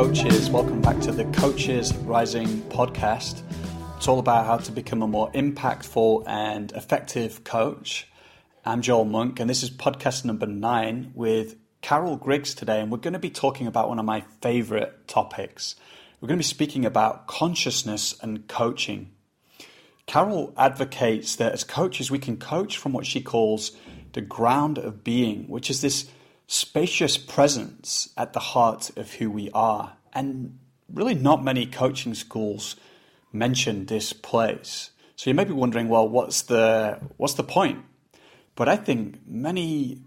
coaches. Welcome back to the Coaches Rising podcast. It's all about how to become a more impactful and effective coach. I'm Joel Monk, and this is podcast number nine with Carole Griggs today. And we're going to be talking about one of my favorite topics. We're going to be speaking about consciousness and coaching. Carole advocates that as coaches, we can coach from what she calls the ground of being, which is this spacious presence at the heart of who we are. And really, not many coaching schools mention this place. So you may be wondering, well, what's the what's the point? But I think many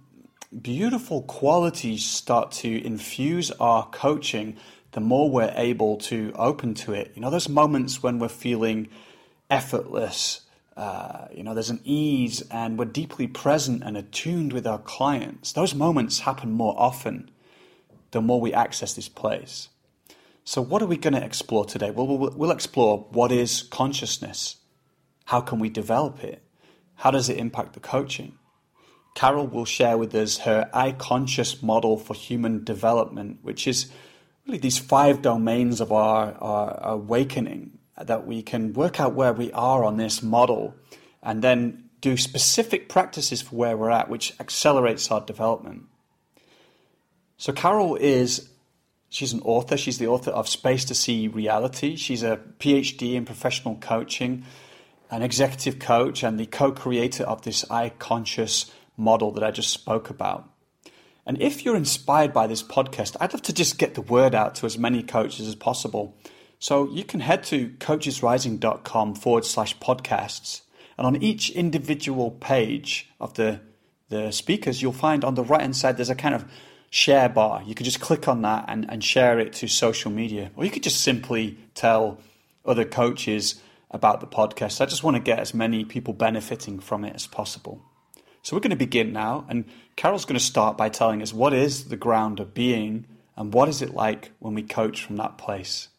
beautiful qualities start to infuse our coaching the more we're able to open to it. You know, there's moments when we're feeling effortless uh, you know, there's an ease and we're deeply present and attuned with our clients. Those moments happen more often the more we access this place. So, what are we going to explore today? Well, well, we'll explore what is consciousness, how can we develop it, how does it impact the coaching. Carole will share with us her I conscious model for human development, which is really these five domains of our, our awakening that we can work out where we are on this model and then do specific practices for where we're at, which accelerates our development. So, Carole is she's an author. She's the author of Space to See Reality. She's a PhD in professional coaching, an executive coach, and the co creator of this I Conscious model that I just spoke about. And if you're inspired by this podcast, I'd love to just get the word out to as many coaches as possible so you can head to coachesrising.com forward slash podcasts. And on each individual page of the, the speakers, you'll find on the right hand side there's a kind of share bar. You can just click on that and, and share it to social media. Or you could just simply tell other coaches about the podcast. I just want to get as many people benefiting from it as possible. So we're going to begin now, and Carole's going to start by telling us what is the ground of being and what is it like when we coach from that place.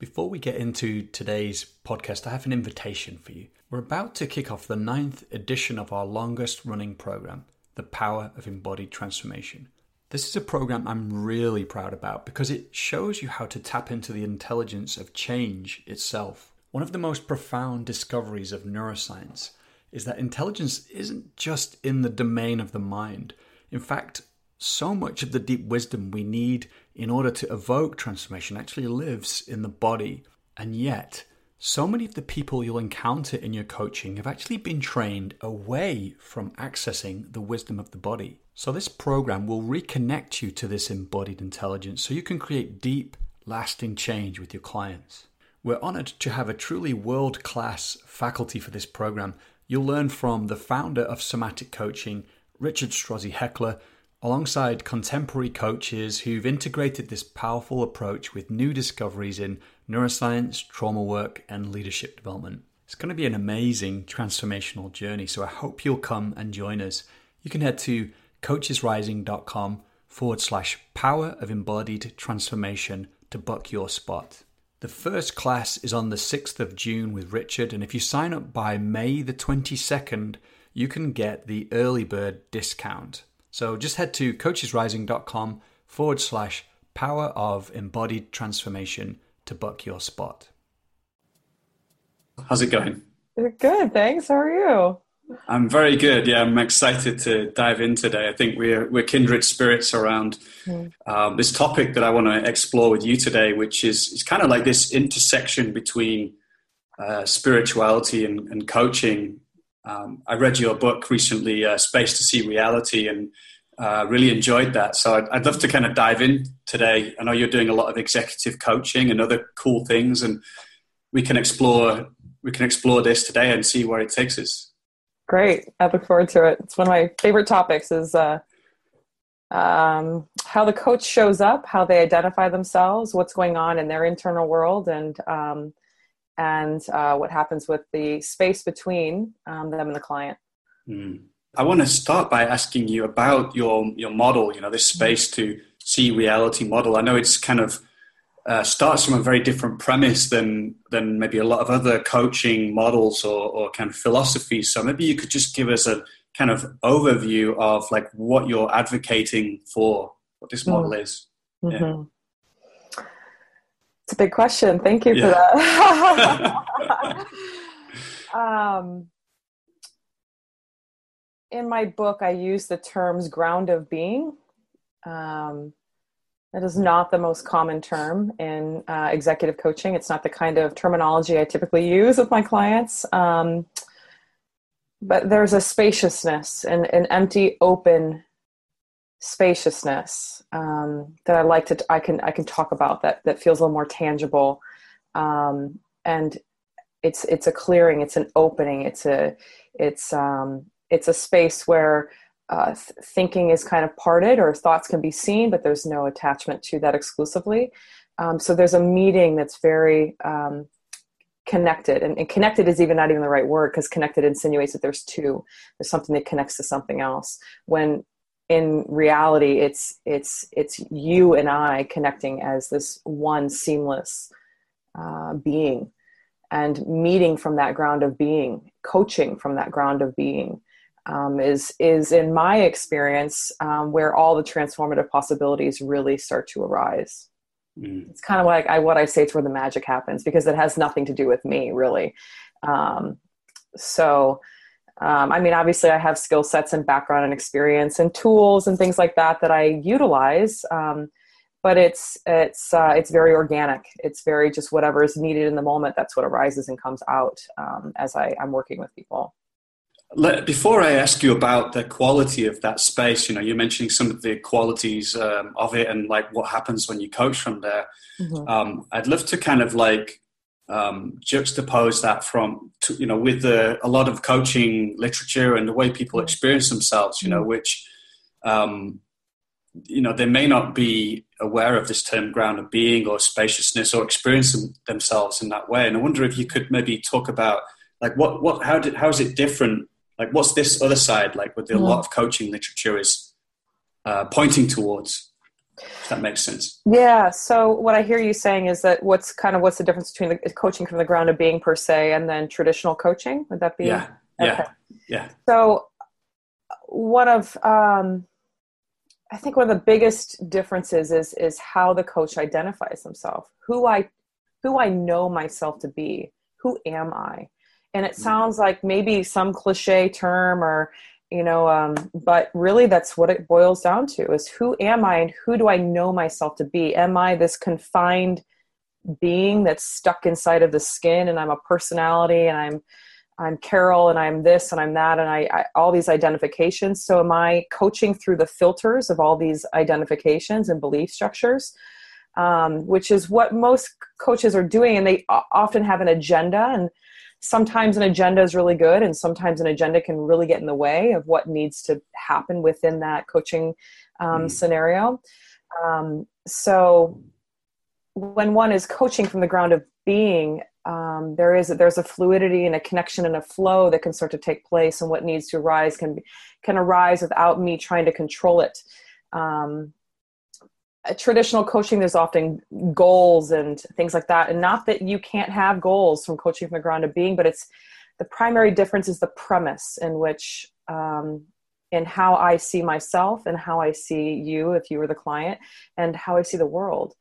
Before we get into today's podcast, I have an invitation for you. We're about to kick off the ninth edition of our longest running program, The Power of Embodied Transformation. This is a program I'm really proud about because it shows you how to tap into the intelligence of change itself. One of the most profound discoveries of neuroscience is that intelligence isn't just in the domain of the mind. In fact, so much of the deep wisdom we need in order to evoke transformation actually lives in the body. And yet, so many of the people you'll encounter in your coaching have actually been trained away from accessing the wisdom of the body. So, this program will reconnect you to this embodied intelligence so you can create deep, lasting change with your clients. We're honored to have a truly world class faculty for this program. You'll learn from the founder of Somatic Coaching, Richard Strozzi Heckler, alongside contemporary coaches who've integrated this powerful approach with new discoveries in neuroscience, trauma work, and leadership development. It's going to be an amazing transformational journey, so I hope you'll come and join us. You can head to coachesrising.com forward slash power of embodied transformation to book your spot. The first class is on the 6th of June with Richard, and if you sign up by May the 22nd, you can get the early bird discount. So just head to coachesrising.com forward slash power of embodied transformation to book your spot. How's it going? Good, thanks. How are you? I'm very good. Yeah, I'm excited to dive in today. I think we're we're kindred spirits around mm. um, this topic that I want to explore with you today, which is it's kind of like this intersection between uh, spirituality and, and coaching um, I read your book recently, uh, Space to See Reality, and uh, really enjoyed that. So I'd, I'd, love to kind of dive in today. I know you're doing a lot of executive coaching and other cool things, and we can explore we can explore this today and see where it takes us. Great, I look forward to it. It's one of my favorite topics. Is uh, um, how the coach shows up, how they identify themselves, what's going on in their internal world, and um, and uh, what happens with the space between um, them and the client. Mm. I want to start by asking you about your your model. You know, this space to see reality model. I know it's kind of uh, starts from a very different premise than than maybe a lot of other coaching models or, or kind of philosophies. So maybe you could just give us a kind of overview of like what you're advocating for, what this model mm. is. Mm-hmm. Yeah. big question. Thank you yeah. for that. um, in my book, I use the terms ground of being. Um, that is not the most common term in uh, executive coaching. It's not the kind of terminology I typically use with my clients. Um, but there's a spaciousness and an empty, open spaciousness um, that I like to. I can I can talk about that. That feels a little more tangible, um, and it's it's a clearing. It's an opening. It's a it's um, it's a space where uh, th- thinking is kind of parted or thoughts can be seen, but there's no attachment to that exclusively. Um, so there's a meeting that's very um, connected, and, and, connected is even not even the right word because connected insinuates that there's two. There's something that connects to something else. When in reality, it's it's it's you and I connecting as this one seamless uh, being, and meeting from that ground of being, coaching from that ground of being um, is is in my experience um, where all the transformative possibilities really start to arise. Mm. It's kind of like I, what I say it's where the magic happens because it has nothing to do with me really. Um, so, um, I mean, obviously, I have skill sets and background and experience and tools and things like that that I utilize. Um, but it's it's uh, it's very organic. It's very just whatever is needed in the moment. That's what arises and comes out um, as I, I'm working with people. Let, before I ask you about the quality of that space, you know, you're mentioning some of the qualities um, of it and like what happens when you coach from there. Mm-hmm. Um, I'd love to kind of like um, juxtapose that from, to, you know, with the, a lot of coaching literature and the way people mm-hmm. experience themselves, you know, mm-hmm. which, um, you know, they may not be aware of this term ground of being or spaciousness or experience themselves in that way. And I wonder if you could maybe talk about like what, what, how did, how is it different like what's this other side like with the, mm. a lot of coaching literature is uh, pointing towards if that makes sense. Yeah so what i hear you saying is that what's kind of what's the difference between the coaching from the ground of being per se and then traditional coaching? Would that be yeah okay. yeah. Yeah so one of um, i think one of the biggest differences is is how the coach identifies himself who i who i know myself to be. Who am i and it mm. sounds like maybe some cliche term or you know um, but really that's what it boils down to is who am i and who do i know myself to be am i this confined being that's stuck inside of the skin and i'm a personality and i'm i'm carole and i'm this and i'm that and I, I all these identifications so am i coaching through the filters of all these identifications and belief structures um, which is what most coaches are doing and they often have an agenda and sometimes an agenda is really good and sometimes an agenda can really get in the way of what needs to happen within that coaching um, mm. scenario um, so when one is coaching from the ground of being um, there is a, there's a fluidity and a connection and a flow that can start to take place and what needs to arise can be, can arise without me trying to control it um, traditional coaching there's often goals and things like that. And not that you can't have goals from coaching from the ground of being but it's the primary difference is the premise in which um, in how i see myself and how i see you if you were the client and how i see the world.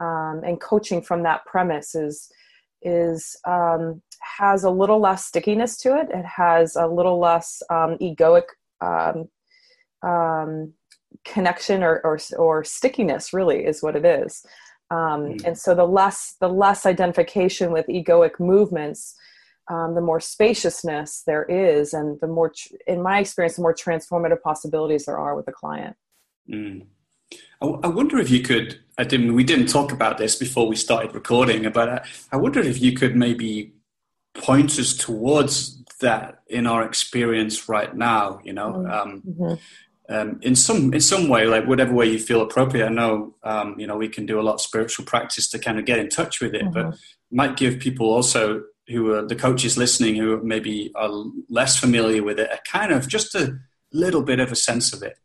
Um, and coaching from that premise is is um, has a little less stickiness to it. It has a little less um, egoic um, um, connection or, or, or stickiness really is what it is um, mm. and so the less the less identification with egoic movements um, the more spaciousness there is and the more in my experience the more transformative possibilities there are with the client mm. I, I, wonder if you could i didn't we didn't talk about this before we started recording but I, I wonder if you could maybe point us towards that in our experience right now you know mm. um, mm-hmm um, in some in some way, like whatever way you feel appropriate. I know um, you know we can do a lot of spiritual practice to kind of get in touch with it, mm-hmm. but might give people also who are the coaches listening who maybe are less familiar with it a kind of just a little bit of a sense of it.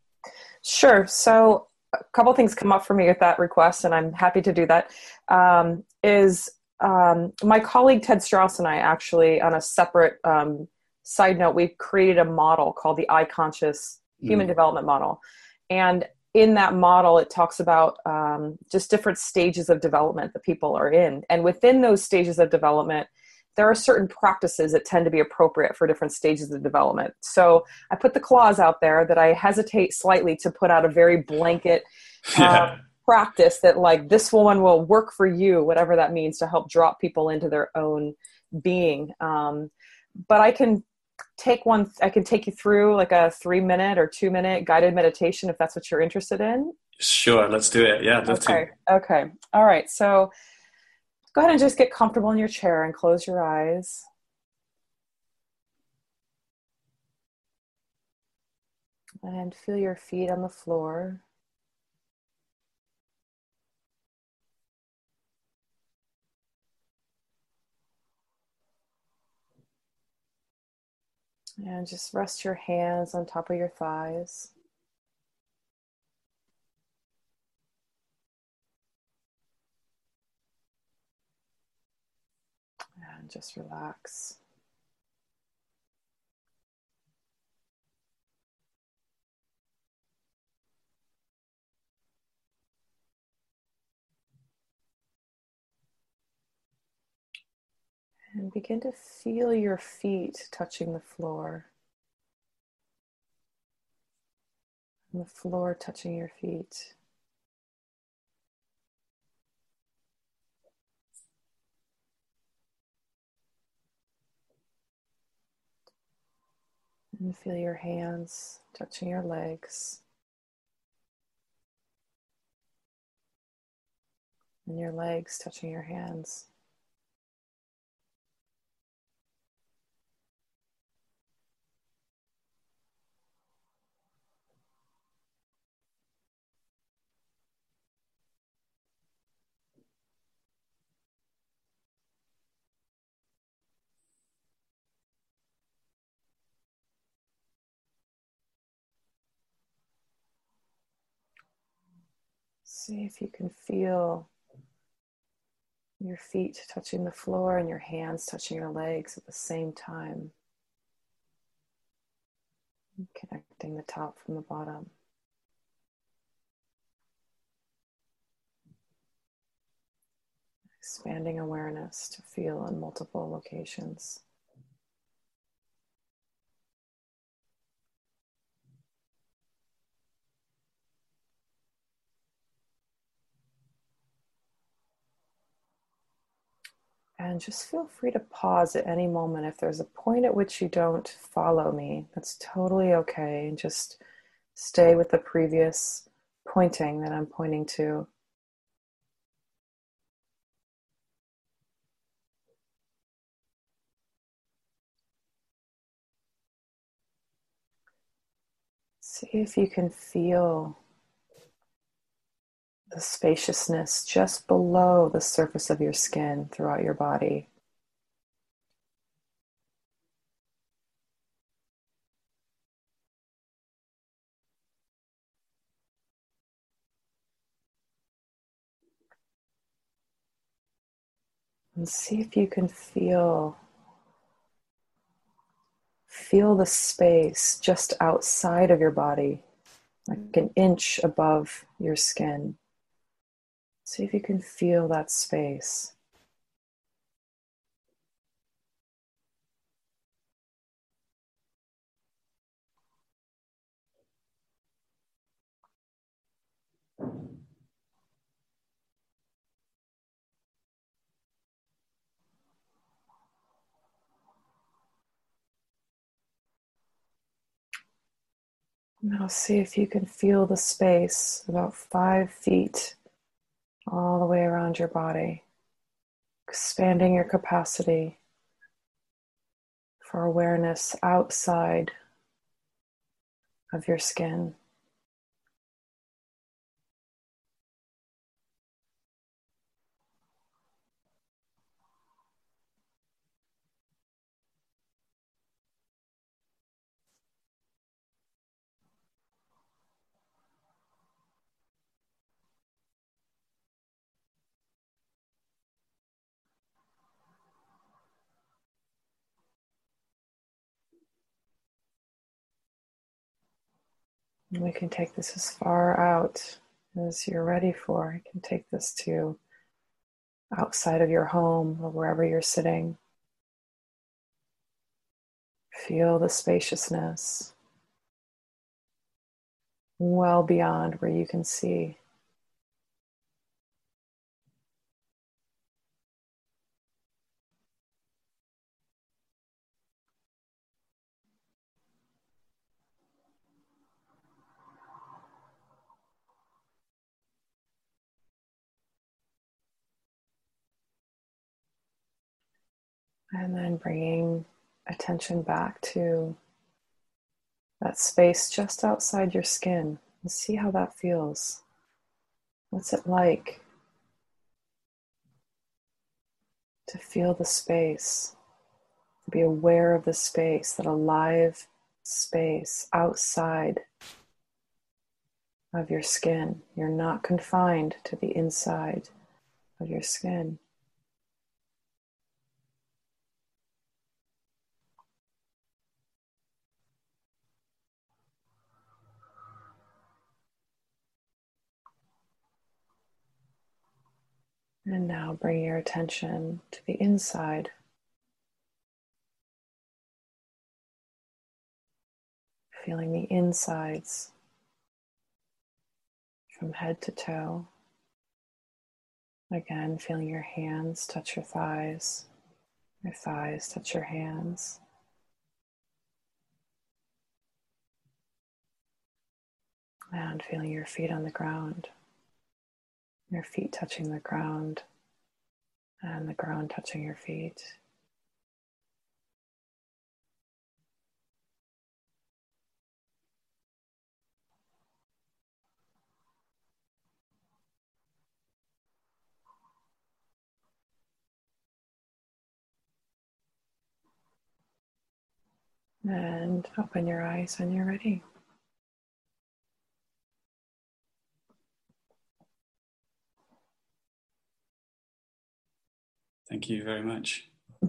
Sure. So a couple things come up for me with that request, and I'm happy to do that. Um, is um, my colleague Ted Strauss and I actually on a separate um, side note, we've created a model called the I Conscious human mm. development model and in that model, it talks about um, just different stages of development that people are in. And within those stages of development, there are certain practices that tend to be appropriate for different stages of development. So I put the clause out there that I hesitate slightly to put out a very blanket uh, practice that, like, this one will work for you, whatever that means, to help drop people into their own being. Um, but I can take one i can take you through like a three minute or two minute guided meditation if that's what you're interested in? Sure let's do it. Yeah okay to. okay. All right so go ahead and just get comfortable in your chair and close your eyes. And feel your feet on the floor And just rest your hands on top of your thighs. And just relax. And begin to feel your feet touching the floor. And the floor touching your feet. And feel your hands touching your legs. And your legs touching your hands. See if you can feel your feet touching the floor and your hands touching your legs at the same time. Connecting the top from the bottom. Expanding awareness to feel in multiple locations. And just feel free to pause at any moment. If there's a point at which you don't follow me, that's totally okay. And just stay with the previous pointing that I'm pointing to. See if you can feel the spaciousness just below the surface of your skin throughout your body. And see if you can feel feel the space just outside of your body, like an inch above your skin. See if you can feel that space. Now see if you can feel the space about five feet all the way around your body, expanding your capacity for awareness outside of your skin. And we can take this as far out as you're ready for. You can take this to outside of your home or wherever you're sitting. Feel the spaciousness well beyond where you can see. And then bringing attention back to that space just outside your skin and see how that feels. What's it like to feel the space, to be aware of the space, that alive space outside of your skin? You're not confined to the inside of your skin. And now bring your attention to the inside. Feeling the insides from head to toe. Again, feeling your hands touch your thighs, your thighs touch your hands. And feeling your feet on the ground your feet touching the ground and the ground touching your feet. And open your eyes when you're ready. Thank you very much.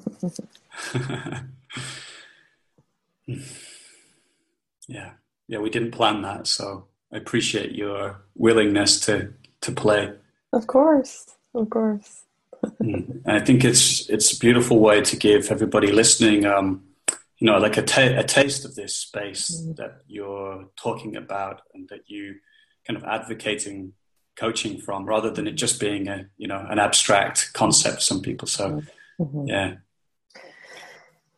yeah, yeah, we didn't plan that, so I appreciate your willingness to to play. Of course, of course. Mm. and I think it's it's a beautiful way to give everybody listening, um, you know, like a, ta- a taste of this space mm. that you're talking about and that you kind of advocating coaching from rather than it just being a you know an abstract concept for some people so mm-hmm. yeah.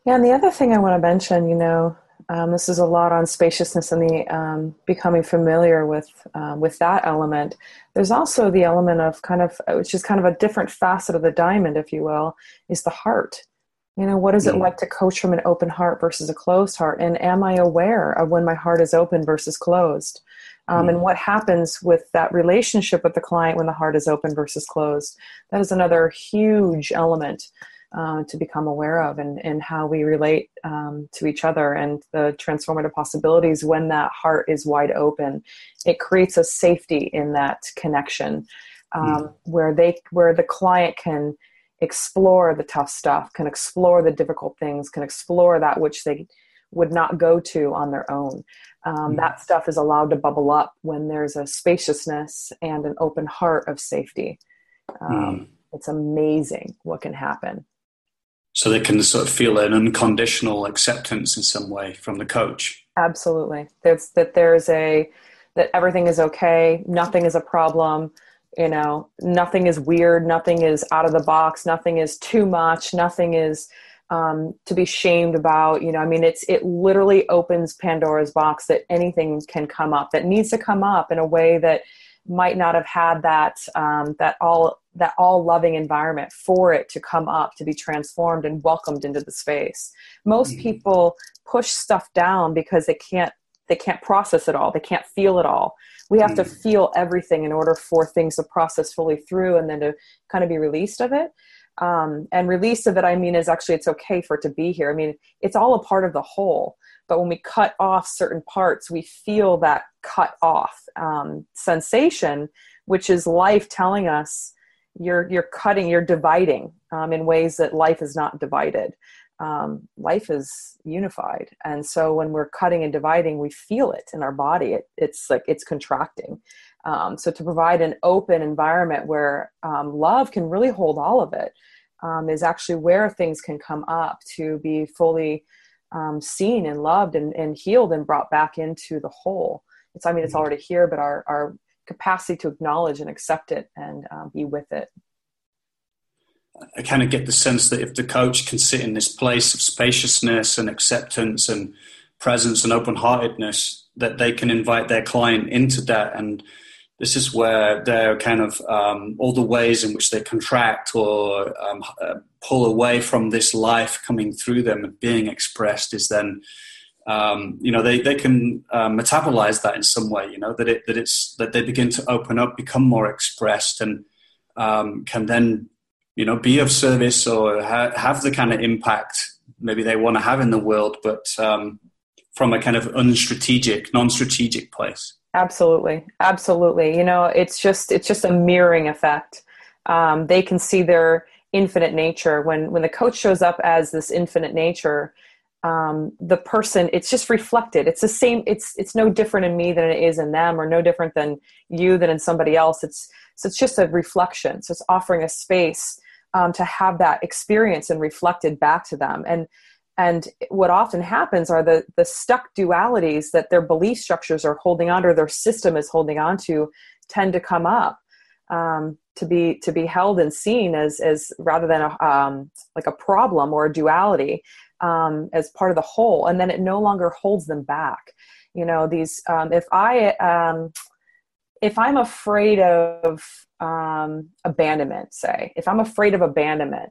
Yeah and the other thing i want to mention you know um, this is a lot on spaciousness and the um, becoming familiar with um, with that element. There's also the element of kind of which is kind of a different facet of the diamond if you will is the heart. You know what is it mm. like to coach from an open heart versus a closed heart? And am i aware of when my heart is open versus closed um, and what happens with that relationship with the client when the heart is open versus closed. That is another huge element uh, to become aware of and, and how we relate um, to each other and the transformative possibilities when that heart is wide open. It creates a safety in that connection um, mm. where they where the client can explore the tough stuff, can explore the difficult things, can explore that which they would not go to on their own. Um, mm That stuff is allowed to bubble up when there's a spaciousness and an open heart of safety. Um, mm. It's amazing what can happen. So they can sort of feel an unconditional acceptance in some way from the coach. Absolutely. There's that there's a that everything is okay, nothing is a problem, you know, nothing is weird, nothing is out of the box, nothing is too much, nothing is um, to be shamed about. You know, I mean, it's it literally opens Pandora's box that anything can come up that needs to come up in a way that might not have had that um, that all that all loving environment for it to come up to be transformed and welcomed into the space. Most mm-hmm. people push stuff down because they can't they can't process it all. They can't feel it all. We have mm-hmm. to feel everything in order for things to process fully through and then to kind of be released of it um, and release of it i mean is actually it's okay for it to be here. I mean it's all a part of the whole. But when we cut off certain parts we feel that cut off um, sensation which is life telling us you're you're cutting you're dividing um, in ways that life is not divided. Um, life is unified. And so when we're cutting and dividing we feel it in our body. It, it's like it's contracting um, so to provide an open environment where um, love can really hold all of it um, is actually where things can come up to be fully um, seen and loved and, and healed and brought back into the whole it's i mean it's mm-hmm. already here but our, our capacity to acknowledge and accept it and um, be with it I kind of get the sense that if the coach can sit in this place of spaciousness and acceptance and presence and open heartedness, that they can invite their client into that. And this is where they're kind of um, all the ways in which they contract or um, uh, pull away from this life coming through them and being expressed is then. Um, you know they, they can uh, metabolize that in some way you know that it that it's that they begin to open up become more expressed and um, can then you know, be of service or ha- have the kind of impact maybe they want to have in the world, but um, from a kind of unstrategic, non-strategic place. Absolutely, absolutely. You know, it's just it's just a mirroring effect. Um, they can see their infinite nature when when the coach shows up as this infinite nature. Um, the person it's just reflected it's the same it's it's no different in me than it is in them or no different than you than in somebody else it's so it's just a reflection so it's offering a space um, to have that experience and reflected back to them and and what often happens are the the stuck dualities that their belief structures are holding on or their system is holding on to tend to come up um, to be to be held and seen as as rather than a um, like a problem or a duality um, as part of the whole. And then it no longer holds them back. You know these um, if i um, if i'm afraid of um, abandonment say if i'm afraid of abandonment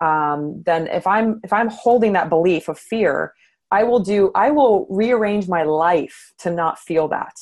um, then if i'm if i'm holding that belief of fear i will do i will rearrange my life to not feel that.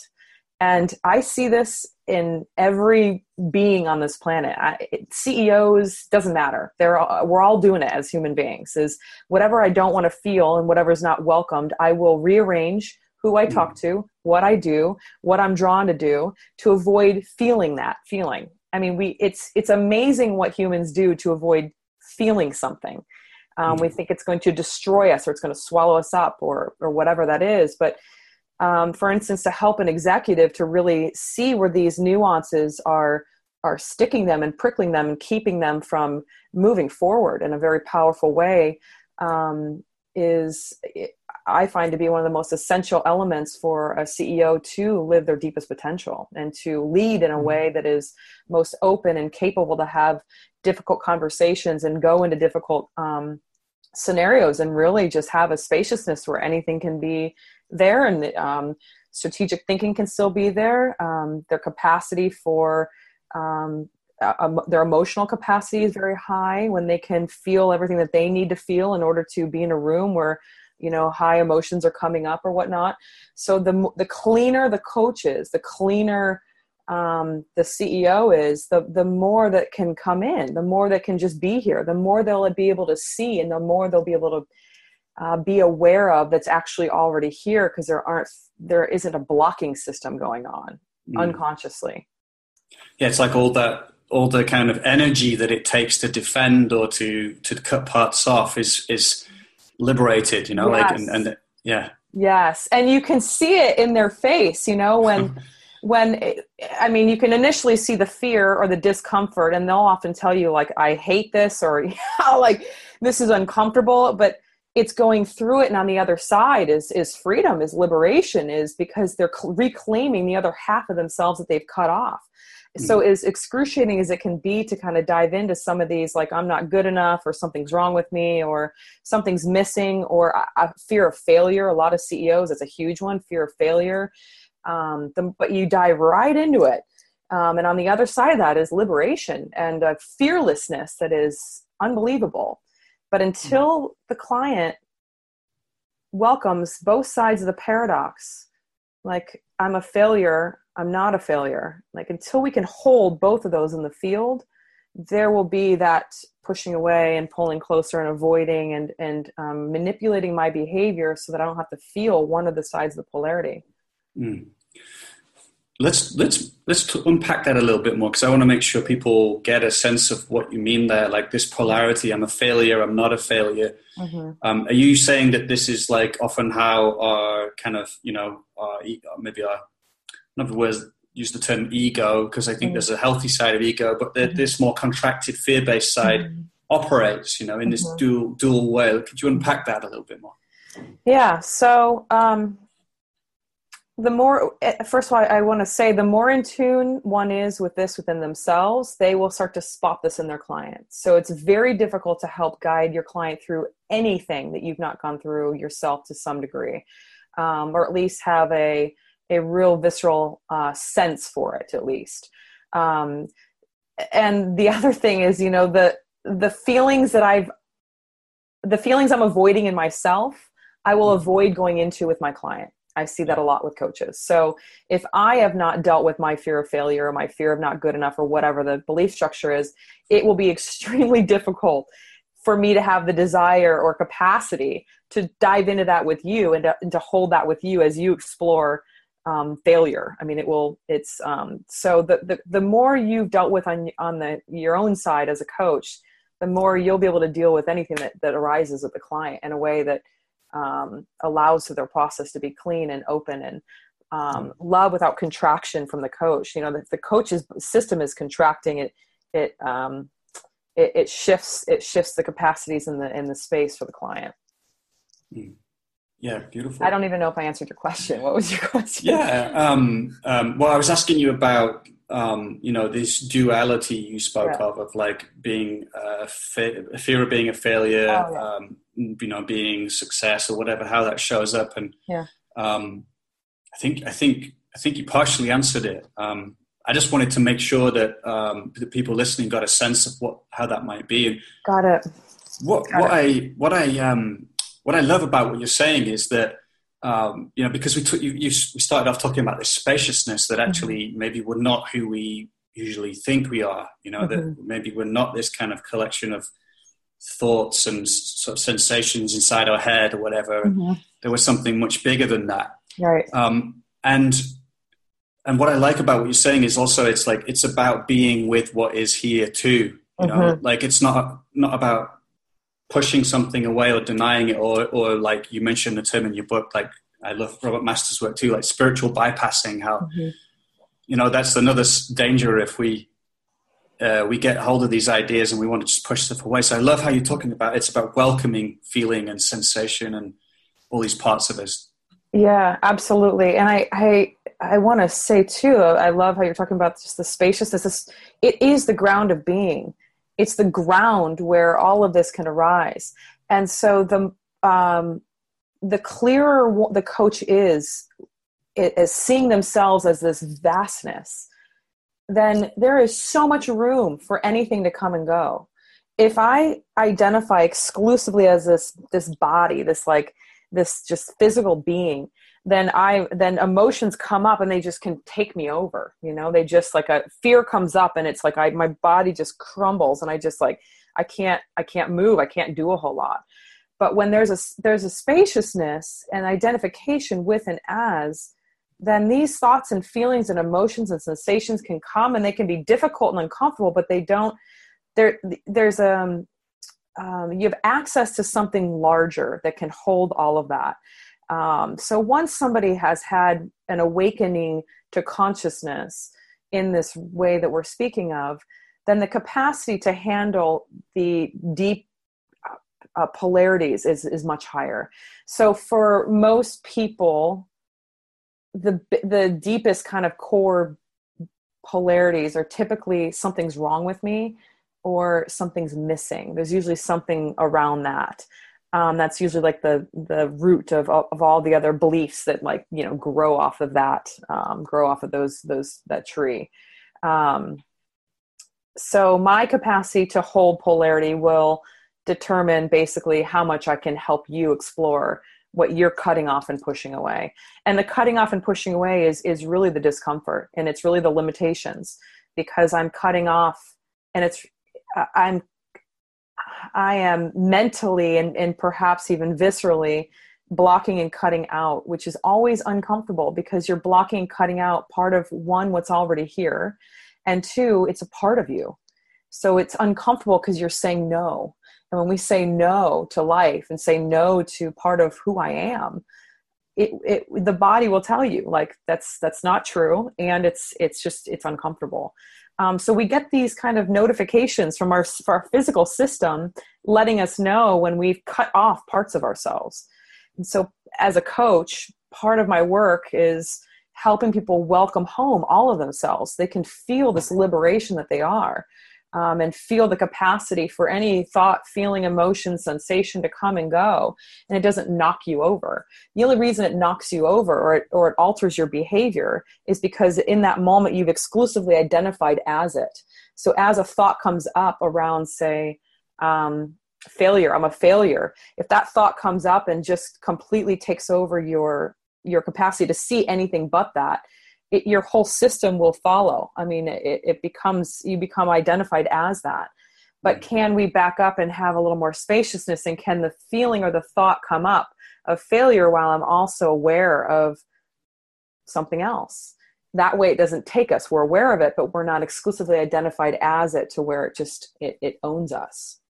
And i see this in every being on this planet. I, ceos doesn't matter. They're all, we're all doing it as human beings is whatever i don't want to feel and whatever's not welcomed i will rearrange who I talk to, what I do, what I'm drawn to do to avoid feeling that feeling. I mean, we it's it's amazing what humans do to avoid feeling something. Um, we mm. think it's going to destroy us or it's going to swallow us up or or whatever that is. But um, for instance, to help an executive to really see where these nuances are are sticking them and prickling them and keeping them from moving forward in a very powerful way um, is I find to be one of the most essential elements for a CEO to live their deepest potential and to lead in a mm-hmm. way that is most open and capable to have difficult conversations and go into difficult um, scenarios and really just have a spaciousness where anything can be there and um, strategic thinking can still be there. Um, their capacity for um, uh, their emotional capacity is very high when they can feel everything that they need to feel in order to be in a room where you know high emotions are coming up or whatnot so the the cleaner the coach is the cleaner um, the ceo is the the more that can come in the more that can just be here the more they'll be able to see and the more they'll be able to uh, be aware of that's actually already here because there aren't there isn't a blocking system going on mm. unconsciously yeah it's like all that all the kind of energy that it takes to defend or to to cut parts off is is liberated you know yes. like and, and yeah. Yes. And you can see it in their face you know when when it, i mean you can initially see the fear or the discomfort and they'll often tell you like i hate this or like this is uncomfortable but it's going through it and on the other side is is freedom is liberation is because they're reclaiming the other half of themselves that they've cut off so mm-hmm. as excruciating as it can be to kind of dive into some of these like i'm not good enough or something's wrong with me or something's missing or a fear of failure a lot of ceos it's a huge one fear of failure um, the, but you dive right into it um, and on the other side of that is liberation and a fearlessness that is unbelievable but until mm-hmm. the client welcomes both sides of the paradox like i'm a failure I'm not a failure. Like until we can hold both of those in the field, there will be that pushing away and pulling closer and avoiding and and um, manipulating my behavior so that I don't have to feel one of the sides of the polarity. Mm. let's let's let's unpack that a little bit more because I want to make sure people get a sense of what you mean there. Like this polarity: I'm a failure, I'm not a failure. Mm-hmm. Um, are you saying that this is like often how our kind of you know our, maybe our other words use the term ego because I think mm-hmm. there's a healthy side of ego, but mm-hmm. this more contracted, fear-based side mm-hmm. operates, you know, in this mm-hmm. dual dual way. Could you unpack that a little bit more? Yeah. So um, the more eh, first of all i want to say the more in tune one is with this within themselves they will start to spot this in their clients so it's very difficult to help guide your client through anything that you've not gone through yourself to some degree um, or at least have a a real visceral uh, sense for it at least. Um, and the other thing is you know the the feelings that i've the feelings i'm avoiding in myself i will avoid going into with my client. I see that a lot with coaches. So if I have not dealt with my fear of failure or my fear of not good enough or whatever the belief structure is, it will be extremely difficult for me to have the desire or capacity to dive into that with you and to, and to hold that with you as you explore um, failure. I mean, it will. It's um, so the, the the more you've dealt with on on the your own side as a coach, the more you'll be able to deal with anything that that arises with the client in a way that um, allows for their process to be clean and open and um, love without contraction from the coach. You know, the, the coach's system is contracting. It it, um, it it shifts it shifts the capacities in the in the space for the client. Hmm. Yeah, beautiful. I don't even know if I answered your question. What was your question? Yeah. Um, um, well, I was asking you about um, you know this duality you spoke yeah. of of like being a, fa- fear of being a failure oh, yeah. um, you know being success or whatever how that shows up and yeah um, i think i think i think you partially answered it um, i just wanted to make sure that um, the people listening got a sense of what how that might be got it what got what it. i what i um what i love about what you're saying is that um, you know, because we took you, you, we started off talking about this spaciousness that actually mm-hmm. maybe we're not who we usually think we are. You know, mm-hmm. that maybe we're not this kind of collection of thoughts and sort of sensations inside our head or whatever. Mm-hmm. There was something much bigger than that. Right. Um, and and what I like about what you're saying is also it's like it's about being with what is here too. You know, mm-hmm. like it's not not about pushing something away or denying it or or like you mentioned the term in your book like i love Robert Masters' work too like spiritual bypassing how mm-hmm. you know that's another danger if we uh, we get hold of these ideas and we want to just push stuff away. So i love how you're talking about it's about welcoming feeling and sensation and all these parts of us. Yeah absolutely. And i i i want to say too i love how you're talking about just the spaciousness. It is the ground of being it's the ground where all of this can arise. And so the um, the clearer the coach is is seeing themselves as this vastness then there is so much room for anything to come and go. If i identify exclusively as this this body this like this just physical being then i then emotions come up and they just can take me over you know? They just like a fear comes up and it's like i my body just crumbles and i just like i can't i can't move i can't do a whole lot. But when there's a there's a spaciousness and identification with and as then these thoughts and feelings and emotions and sensations can come and they can be difficult and uncomfortable but they don't there there's a um you have access to something larger that can hold all of that um, so once somebody has had an awakening to consciousness in this way that we're speaking of, then the capacity to handle the deep uh, polarities is, is much higher. So for most people, the the deepest kind of core polarities are typically something's wrong with me or something's missing. There's usually something around that um, that's usually like the the root of of all the other beliefs that like you know grow off of that um, grow off of those those that tree. Um, so my capacity to hold polarity will determine basically how much i can help you explore what you're cutting off and pushing away. And the cutting off and pushing away is is really the discomfort and it's really the limitations because i'm cutting off and it's i'm I am mentally and, and perhaps even viscerally blocking and cutting out, which is always uncomfortable because you're blocking and cutting out part of one, what's already here, and two, it's a part of you. So it's uncomfortable because you're saying no. And when we say no to life and say no to part of who I am, it, it the body will tell you like that's that's not true and it's it's just it's uncomfortable um, so we get these kind of notifications from our, our physical system letting us know when we've cut off parts of ourselves. And so as a coach part of my work is helping people welcome home all of themselves. They can feel this liberation that they are um, and feel the capacity for any thought, feeling, emotion, sensation to come and go. And it doesn't knock you over. The only reason it knocks you over or it, or it alters your behavior is because in that moment you've exclusively identified as it. So as a thought comes up around, say, um, failure, I'm a failure, if that thought comes up and just completely takes over your your capacity to see anything but that it, your whole system will follow. I mean, it, it becomes, you become identified as that. But mm. can we back up and have a little more spaciousness? And can the feeling or the thought come up of failure while I'm also aware of something else? That way it doesn't take us. We're aware of it, but we're not exclusively identified as it to where it just, it, it owns us.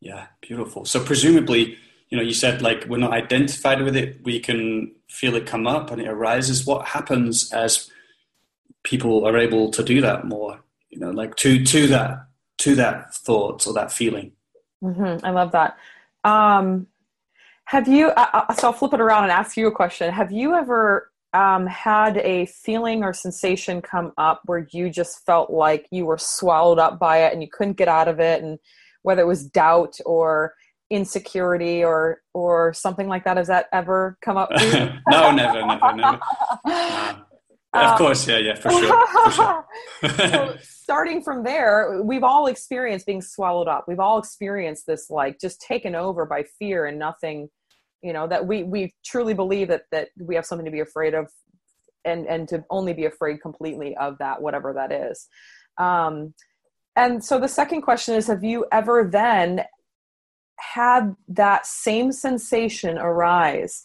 Yeah, beautiful. So presumably, you know, you said like we're not identified with it. We can feel it come up and it arises. What happens as people are able to do that more you know like to to that to that thought or that feeling. Mm-hmm. i love that. Um have you uh, so i'll flip it around and ask you a question. Have you ever um, had a feeling or sensation come up where you just felt like you were swallowed up by it and you couldn't get out of it? And whether it was doubt or insecurity or or something like that has that ever come up no never never never. No. Of um, course, yeah, yeah, for sure. For sure. so starting from there, we've all experienced being swallowed up. We've all experienced this like just taken over by fear and nothing, you know, that we we truly believe that that we have something to be afraid of and and to only be afraid completely of that whatever that is. Um and so the second question is have you ever then had that same sensation arise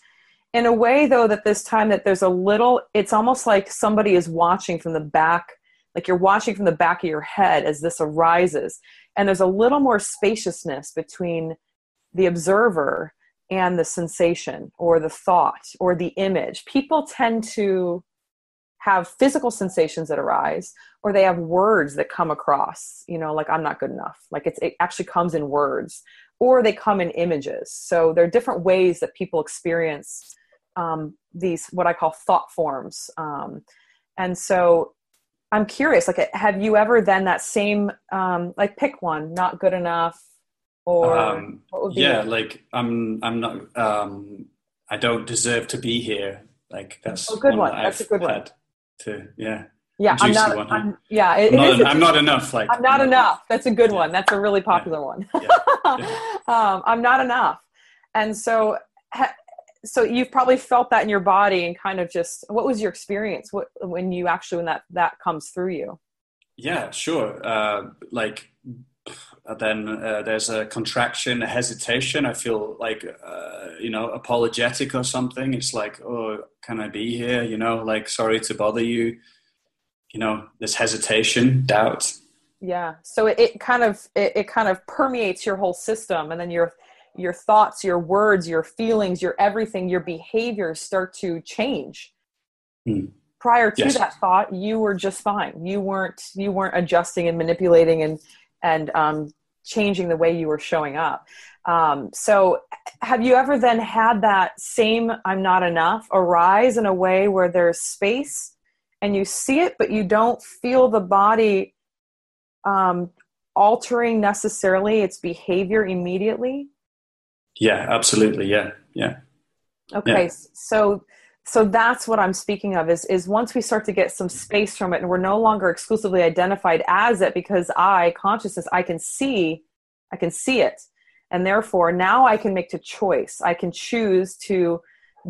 in a way though that this time that there's a little it's almost like somebody is watching from the back like you're watching from the back of your head as this arises. And there's a little more spaciousness between the observer and the sensation or the thought or the image. People tend to have physical sensations that arise or they have words that come across you know like i'm not good enough. Like it actually comes in words or they come in images. So there are different ways that people experience um, these what I call thought forms. Um, and so I'm curious, like, have you ever then that same, um, like, pick one, not good enough, or um, yeah, like I'm, I'm not, um, I don't deserve to be here. Like that's a good one. one. That's I've a good one. To yeah. Yeah, I'm not. One, I'm, yeah, it, I'm, not, I'm not enough. Like I'm not enough. That's a good yeah. one. That's a really popular yeah. one. Yeah. um, I'm not enough, and so ha- so you've probably felt that in your body and kind of just what was your experience? What, when you actually when that that comes through you? Yeah sure. Uh, like then uh, there's a contraction a hesitation. I feel like uh, you know apologetic or something. It's like oh can i be here? You know like sorry to bother you. You know there's hesitation doubt. Yeah. So it, it kind of it, it kind of permeates your whole system and then you're your thoughts, your words, your feelings, your everything, your behaviors start to change. Mm. Prior to yes. that thought, you were just fine. You weren't you weren't adjusting and manipulating and and um, changing the way you were showing up. Um, so, have you ever then had that same "I'm not enough" arise in a way where there's space and you see it, but you don't feel the body um, altering necessarily its behavior immediately? Yeah, absolutely. Yeah, yeah. Okay, yeah. so so that's what I'm speaking of is is once we start to get some space from it and we're no longer exclusively identified as it because I consciousness I can see I can see it and therefore now I can make a choice. I can choose to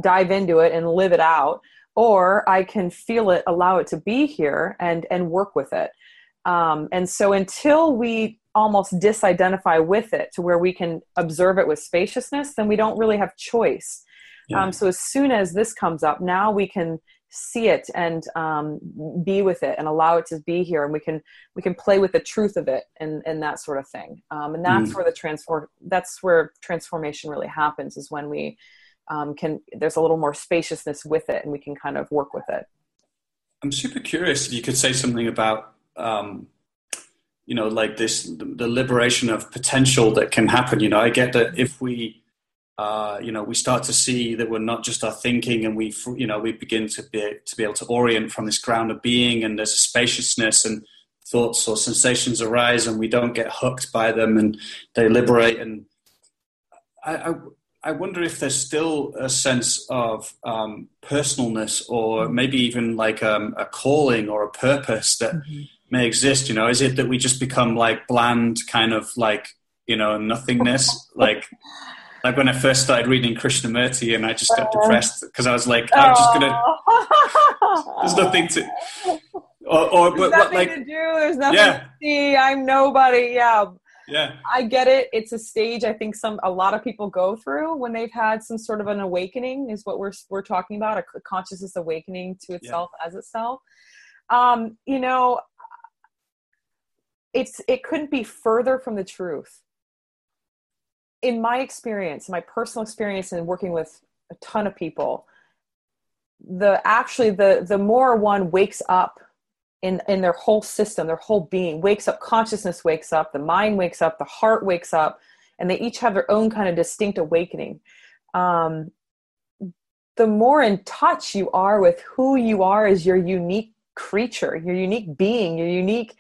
dive into it and live it out or I can feel it, allow it to be here and and work with it. Um, and so until we almost disidentify with it to where we can observe it with spaciousness, then we don't really have choice. Yeah. Um, so as soon as this comes up, now we can see it and um, be with it and allow it to be here and we can we can play with the truth of it and and that sort of thing um, and that's mm. where the transform that's where transformation really happens is when we um, can there's a little more spaciousness with it and we can kind of work with it i'm super curious if you could say something about um, you know like this the liberation of potential that can happen you know i get that if we uh, you know, we start to see that we're not just our thinking, and we, you know, we begin to be to be able to orient from this ground of being, and there's a spaciousness, and thoughts or sensations arise, and we don't get hooked by them, and they liberate. And I, I, I wonder if there's still a sense of um, personalness, or maybe even like um, a calling or a purpose that mm-hmm. May exist. You know, is it that we just become like bland, kind of like you know, nothingness, like like when I first started reading Krishnamurti and I just got depressed because I was like, I'm just gonna. There's nothing to. Or, or There's but, nothing like, to do. There's nothing yeah. to see. I'm nobody. Yeah. Yeah. I get it. It's a stage I think some a lot of people go through when they've had some sort of an awakening is what we're we're talking about a consciousness awakening to itself yeah. as itself. Um, you know, it's it couldn't be further from the truth in my experience, my personal experience in working with a ton of people, the actually the the more one wakes up in in their whole system, their whole being wakes up, consciousness wakes up, the mind wakes up, the heart wakes up, and they each have their own kind of distinct awakening. Um, the more in touch you are with who you are as your unique creature, your unique being, your unique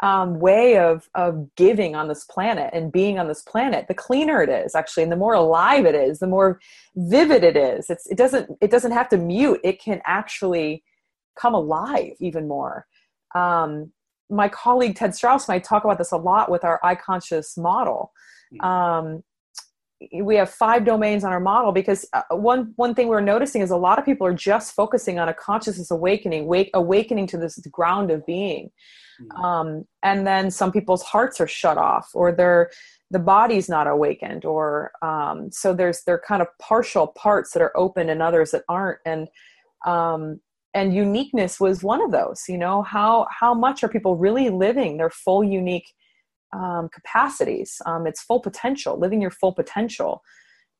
um, way of of giving on this planet and being on this planet, the cleaner it is actually, and the more alive it is, the more vivid it is. It's, it doesn't it doesn't have to mute. It can actually come alive even more. Um, my colleague Ted Strauss and I talk about this a lot with our I conscious model. Hmm. Um, we have five domains on our model because uh, one one thing we're noticing is a lot of people are just focusing on a consciousness awakening, wake, awakening to this ground of being Mm-hmm. Um, and then some people's hearts are shut off or their the body's not awakened or um, so there's they're kind of partial parts that are open and others that aren't and um, and uniqueness was one of those you know how how much are people really living their full unique um, capacities. Um, it's full potential living your full potential.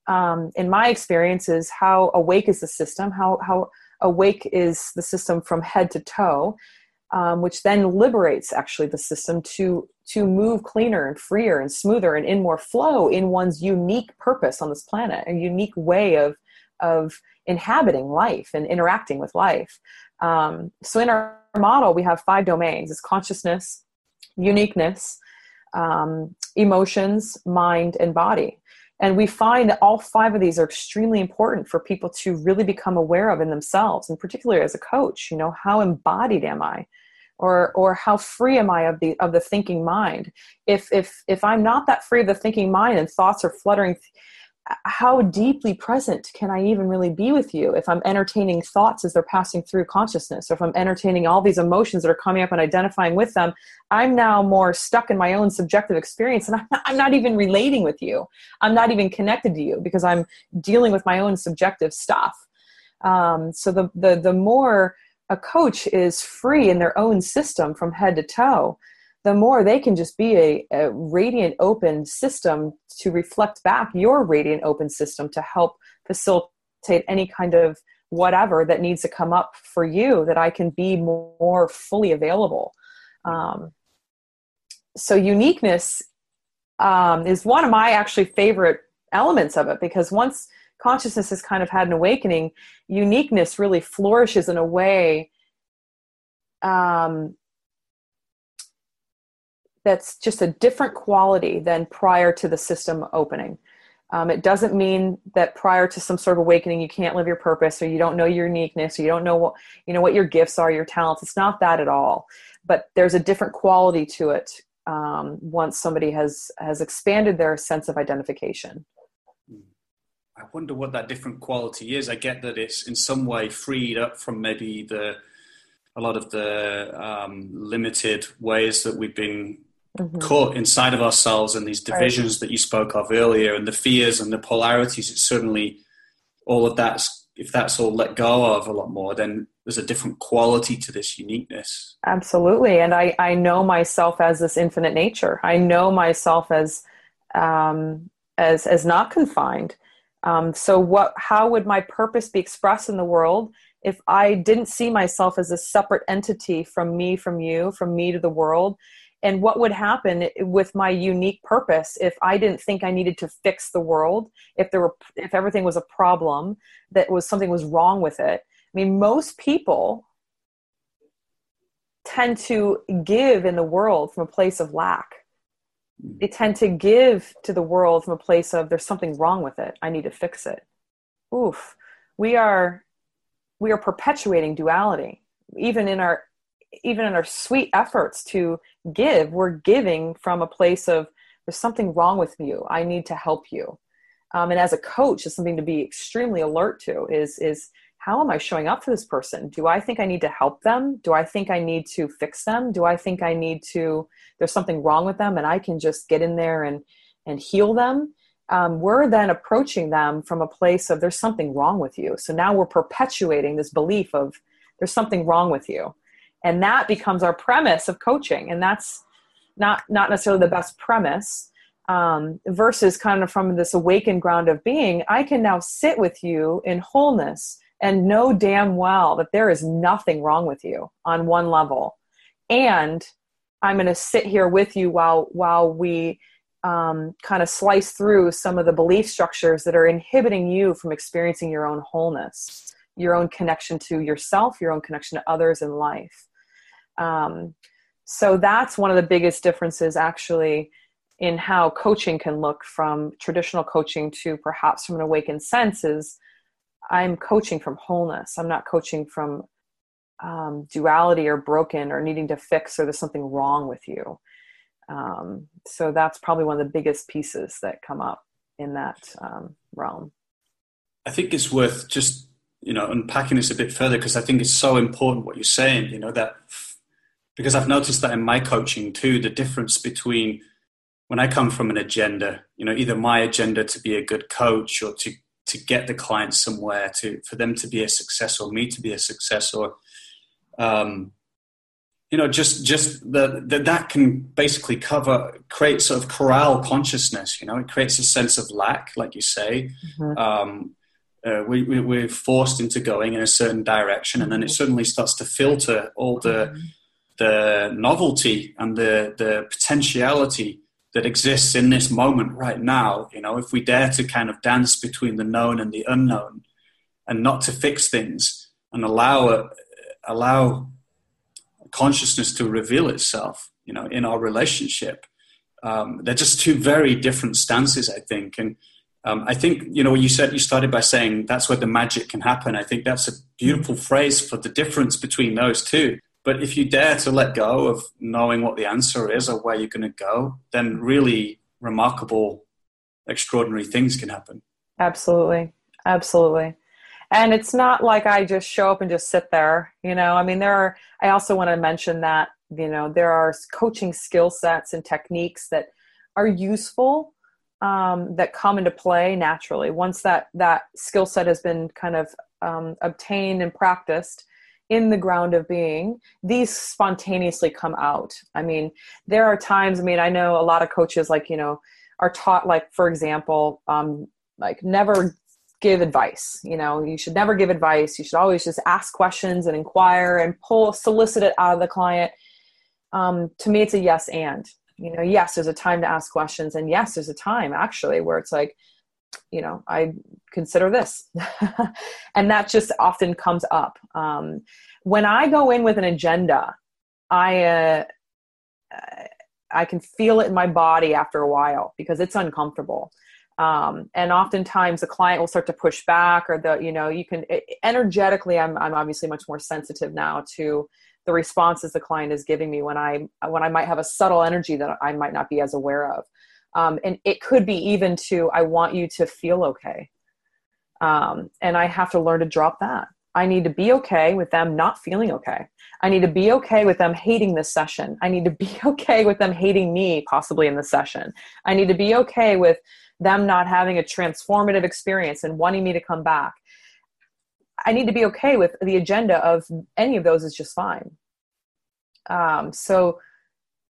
Um, in my experience is how awake is the system how how awake is the system from head to toe um, which then liberates actually the system to to move cleaner and freer and smoother and in more flow in one's unique purpose on this planet, a unique way of of inhabiting life and interacting with life. Um, so in our model, we have five domains: it's consciousness, uniqueness, um, emotions, mind, and body. And we find that all five of these are extremely important for people to really become aware of in themselves, and particularly as a coach. You know, how embodied am I? Or, or how free am I of the of the thinking mind? If if if I'm not that free of the thinking mind and thoughts are fluttering, how deeply present can I even really be with you if I'm entertaining thoughts as they're passing through consciousness, or if I'm entertaining all these emotions that are coming up and identifying with them? I'm now more stuck in my own subjective experience, and I'm not, I'm not even relating with you. I'm not even connected to you because I'm dealing with my own subjective stuff. Um, so the the the more a coach is free in their own system from head to toe, the more they can just be a, a, radiant open system to reflect back your radiant open system to help facilitate any kind of whatever that needs to come up for you that i can be more, fully available. Um, so uniqueness um, is one of my actually favorite elements of it because once consciousness has kind of had an awakening uniqueness really flourishes in a way um, that's just a different quality than prior to the system opening. Um, it doesn't mean that prior to some sort of awakening you can't live your purpose or you don't know your uniqueness or you don't know what you know what your gifts are, your talents. It's not that at all. But there's a different quality to it um, once somebody has has expanded their sense of identification. I wonder what that different quality is. I get that it's in some way freed up from maybe the a lot of the um, limited ways that we've been mm-hmm. caught inside of ourselves and these divisions right. that you spoke of earlier and the fears and the polarities it certainly all of that's if that's all let go of a lot more, then there's a different quality to this uniqueness. Absolutely, and I I know myself as this infinite nature. I know myself as um, as as not confined. Um, so what? How would my purpose be expressed in the world if I didn't see myself as a separate entity from me, from you, from me to the world? And what would happen with my unique purpose if i didn't think i needed to fix the world if there were if everything was a problem that was something was wrong with it? I mean most people tend to give in the world from a place of lack. They tend to give to the world from a place of there's something wrong with it. I need to fix it. Oof. We are we are perpetuating duality. Even in our even in our sweet efforts to give, we're giving from a place of there's something wrong with you. I need to help you. Um, and as a coach, is something to be extremely alert to. Is is how am I showing up for this person? Do I think I need to help them? Do I think I need to fix them? Do I think I need to? There's something wrong with them, and I can just get in there and and heal them. Um, we're then approaching them from a place of there's something wrong with you. So now we're perpetuating this belief of there's something wrong with you and that becomes our premise of coaching. And that's not not necessarily the best premise um, versus kind of from this awakened ground of being i can now sit with you in wholeness and know damn well that there is nothing wrong with you on one level. And i'm going to sit here with you while while we um, kind of slice through some of the belief structures that are inhibiting you from experiencing your own wholeness your own connection to yourself your own connection to others in life. Um, so that's one of the biggest differences actually in how coaching can look from traditional coaching to perhaps from an awakened sense is i'm coaching from wholeness. I'm not coaching from um, duality or broken or needing to fix or there's something wrong with you. Um, so that's probably one of the biggest pieces that come up in that um, realm. I think it's worth just you know unpacking this a bit further because i think it's so important what you're saying you know that because I've noticed that in my coaching too, the difference between when I come from an agenda, you know, either my agenda to be a good coach or to to get the client somewhere, to for them to be a success or me to be a success, or um, you know, just just that that can basically cover create sort of corral consciousness. You know, it creates a sense of lack, like you say. Mm-hmm. Um, uh, we, we, are forced into going in a certain direction, and then it mm-hmm. suddenly starts to filter all the mm-hmm. the novelty and the the potentiality that exists in this moment right now. You know if we dare to kind of dance between the known and the unknown and not to fix things and allow a, allow consciousness to reveal itself you know in our relationship um, they're just two very different stances i think. And um, i think you know you said you started by saying that's where the magic can happen i think that's a beautiful phrase for the difference between those two but if you dare to let go of knowing what the answer is or where you're going to go, then really remarkable, extraordinary things can happen. Absolutely. Absolutely. And it's not like I just show up and just sit there. You know, I mean, there are, I also want to mention that, you know, there are coaching skill sets and techniques that are useful um, that come into play naturally once that that skill set has been kind of um, obtained and practiced in the ground of being, these spontaneously come out. I mean, there are times, I mean, I know a lot of coaches, like, you know, are taught, like, for example, um, like, never give advice. You know, you should never give advice. You should always just ask questions and inquire and pull, solicit it out of the client. Um, to me, it's a yes and. You know, yes, there's a time to ask questions, and yes, there's a time actually where it's like, you know i consider this. And that just often comes up. Um, when i go in with an agenda i uh, i can feel it in my body after a while because it's uncomfortable. Um, and oftentimes the client will start to push back or the you know you can energetically I'm, I'm obviously much more sensitive now to the responses the client is giving me when i when i might have a subtle energy that i might not be as aware of. Um, and it could be even to i want you to feel okay. Um, and i have to learn to drop that. I need to be okay with them not feeling okay. I need to be okay with them hating this session. I need to be okay with them hating me possibly in the session. I need to be okay with them not having a transformative experience and wanting me to come back i need to be okay with the agenda of any of those is just fine. Um, so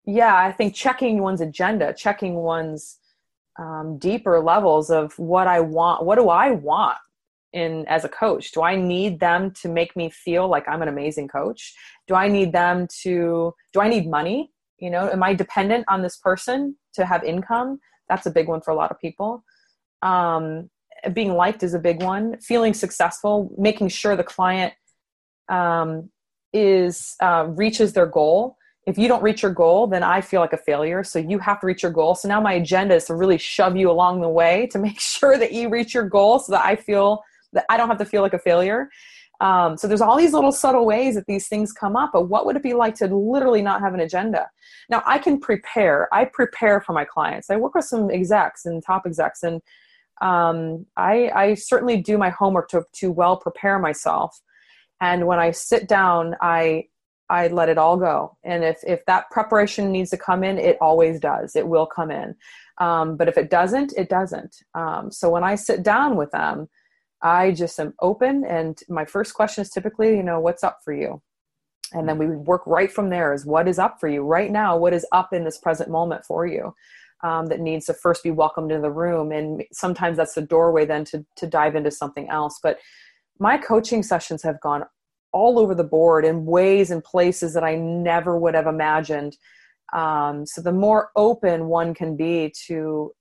yeah i think checking one's agenda checking one's um, deeper levels of what i want what do i want in as a coach? Do i need them to make me feel like i'm an amazing coach? Do i need them to do i need money? You know am i dependent on this person to have income? That's a big one for a lot of people. Um, being liked is a big one feeling successful making sure the client um, is uh, reaches their goal if you don't reach your goal then i feel like a failure so you have to reach your goal so now my agenda is to really shove you along the way to make sure that you reach your goal so that i feel that I don't have to feel like a failure. Um, so there's all these little subtle ways that these things come up. But what would it be like to literally not have an agenda? Now I can prepare. I prepare for my clients. I work with some execs and top execs, and um, I, I certainly do my homework to to well prepare myself. And when I sit down, I I let it all go. And if if that preparation needs to come in, it always does. It will come in. Um, but if it doesn't, it doesn't. Um, so when I sit down with them, I just am open. And my first question is typically, you know, what's up for you? And then we work right from there is what is up for you right now? What is up in this present moment for you? Um, that needs to first be welcomed into the room. And sometimes that's the doorway then to, to dive into something else. But my coaching sessions have gone all over the board in ways and places that I never would have imagined. Um, so the more open one can be to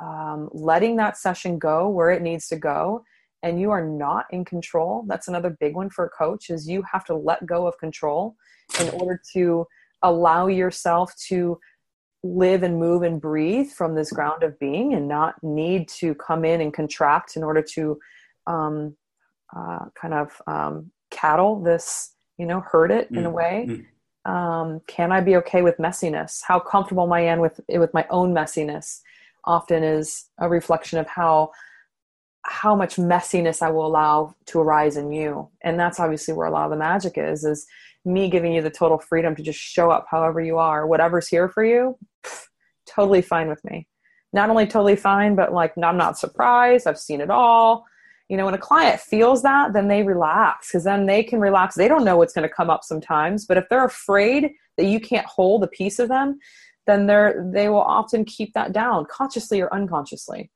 um, letting that session go where it needs to go and you are not in control that's another big one for a coach is you have to let go of control in order to allow yourself to live and move and breathe from this ground of being and not need to come in and contract in order to um, uh, kind of um, cattle this you know hurt it mm. in a mm, way mm. um, can i be okay with messiness how comfortable am i in with with my own messiness often is a reflection of how how much messiness I will allow to arise in you. And that's obviously where a lot of the magic is, is me giving you the total freedom to just show up however you are. Whatever's here for you, pff, totally fine with me. Not only totally fine, but like I'm not surprised. I've seen it all. You know, when a client feels that, then they relax because then they can relax. They don't know what's going to come up sometimes, but if they're afraid that you can't hold a piece of them, then they're they will often keep that down consciously or unconsciously.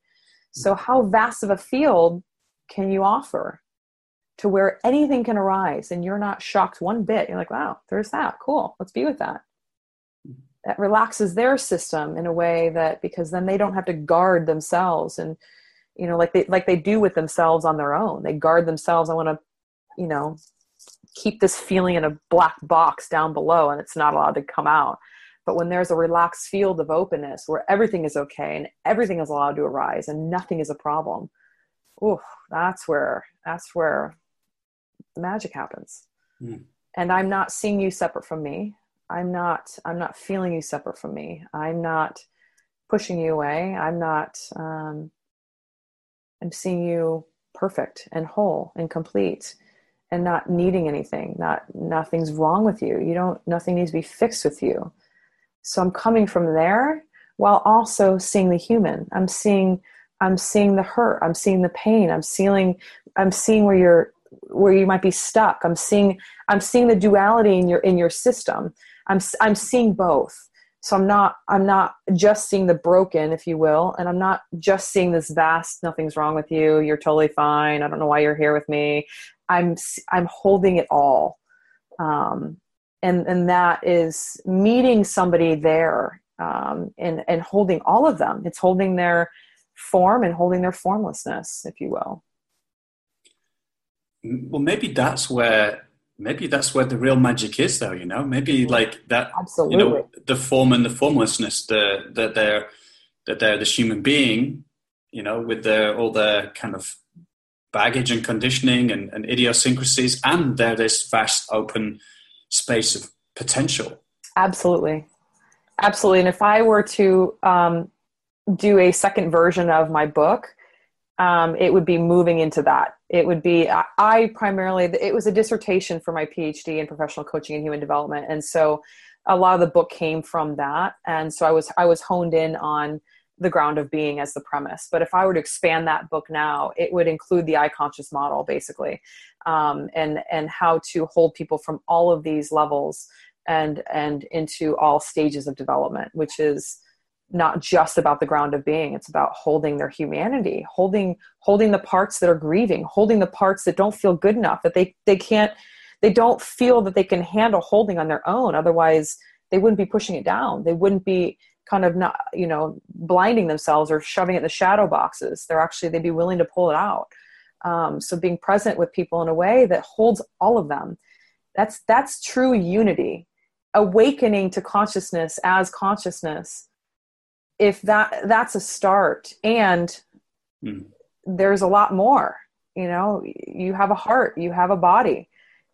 So, how vast of a field can you offer to where anything can arise and you're not shocked one bit? You're like, wow, there's that. Cool. Let's be with that. That relaxes their system in a way that because then they don't have to guard themselves and you know like they like they do with themselves on their own they guard themselves i want to you know keep this feeling in a black box down below and it's not allowed to come out but when there's a relaxed field of openness where everything is okay and everything is allowed to arise and nothing is a problem, ooh, that's where that's where magic happens. Mm. And I'm not seeing you separate from me. I'm not I'm not feeling you separate from me. I'm not pushing you away. I'm not um, I'm seeing you perfect and whole and complete and not needing anything. Not nothing's wrong with you. You don't nothing needs to be fixed with you. So I'm coming from there while also seeing the human. I'm seeing I'm seeing the hurt. I'm seeing the pain. I'm seeing I'm seeing where you're where you might be stuck. I'm seeing I'm seeing the duality in your in your system. I'm I'm seeing both. So I'm not I'm not just seeing the broken, if you will, and I'm not just seeing this vast nothing's wrong with you. You're totally fine. I don't know why you're here with me. I'm I'm holding it all. Um, and and that is meeting somebody there um, and and holding all of them it's holding their form and holding their formlessness if you will well maybe that's where maybe that's where the real magic is though you know maybe like that absolutely you know the form and the formlessness the that they're that they're this human being you know with their all their kind of baggage and conditioning and, and idiosyncrasies and they're this vast open space of potential. Absolutely. Absolutely. And if I were to um, do a second version of my book, um, it would be moving into that. It would be, I, I primarily, it was a dissertation for my PhD in professional coaching and human development. And so a lot of the book came from that. And so I was, I was honed in on the ground of being as the premise. But if I were to expand that book now, it would include the I conscious model, basically, um, and and how to hold people from all of these levels and and into all stages of development, which is not just about the ground of being it's about holding their humanity holding holding the parts that are grieving holding the parts that don't feel good enough that they they can't they don't feel that they can handle holding on their own otherwise they wouldn't be pushing it down. They wouldn't be kind of not you know blinding themselves or shoving it in the shadow boxes. They're actually they'd be willing to pull it out. Um, so being present with people in a way that holds all of them that's that's true unity. Awakening to consciousness as consciousness if that that's a start and mm. there's a lot more you know you have a heart you have a body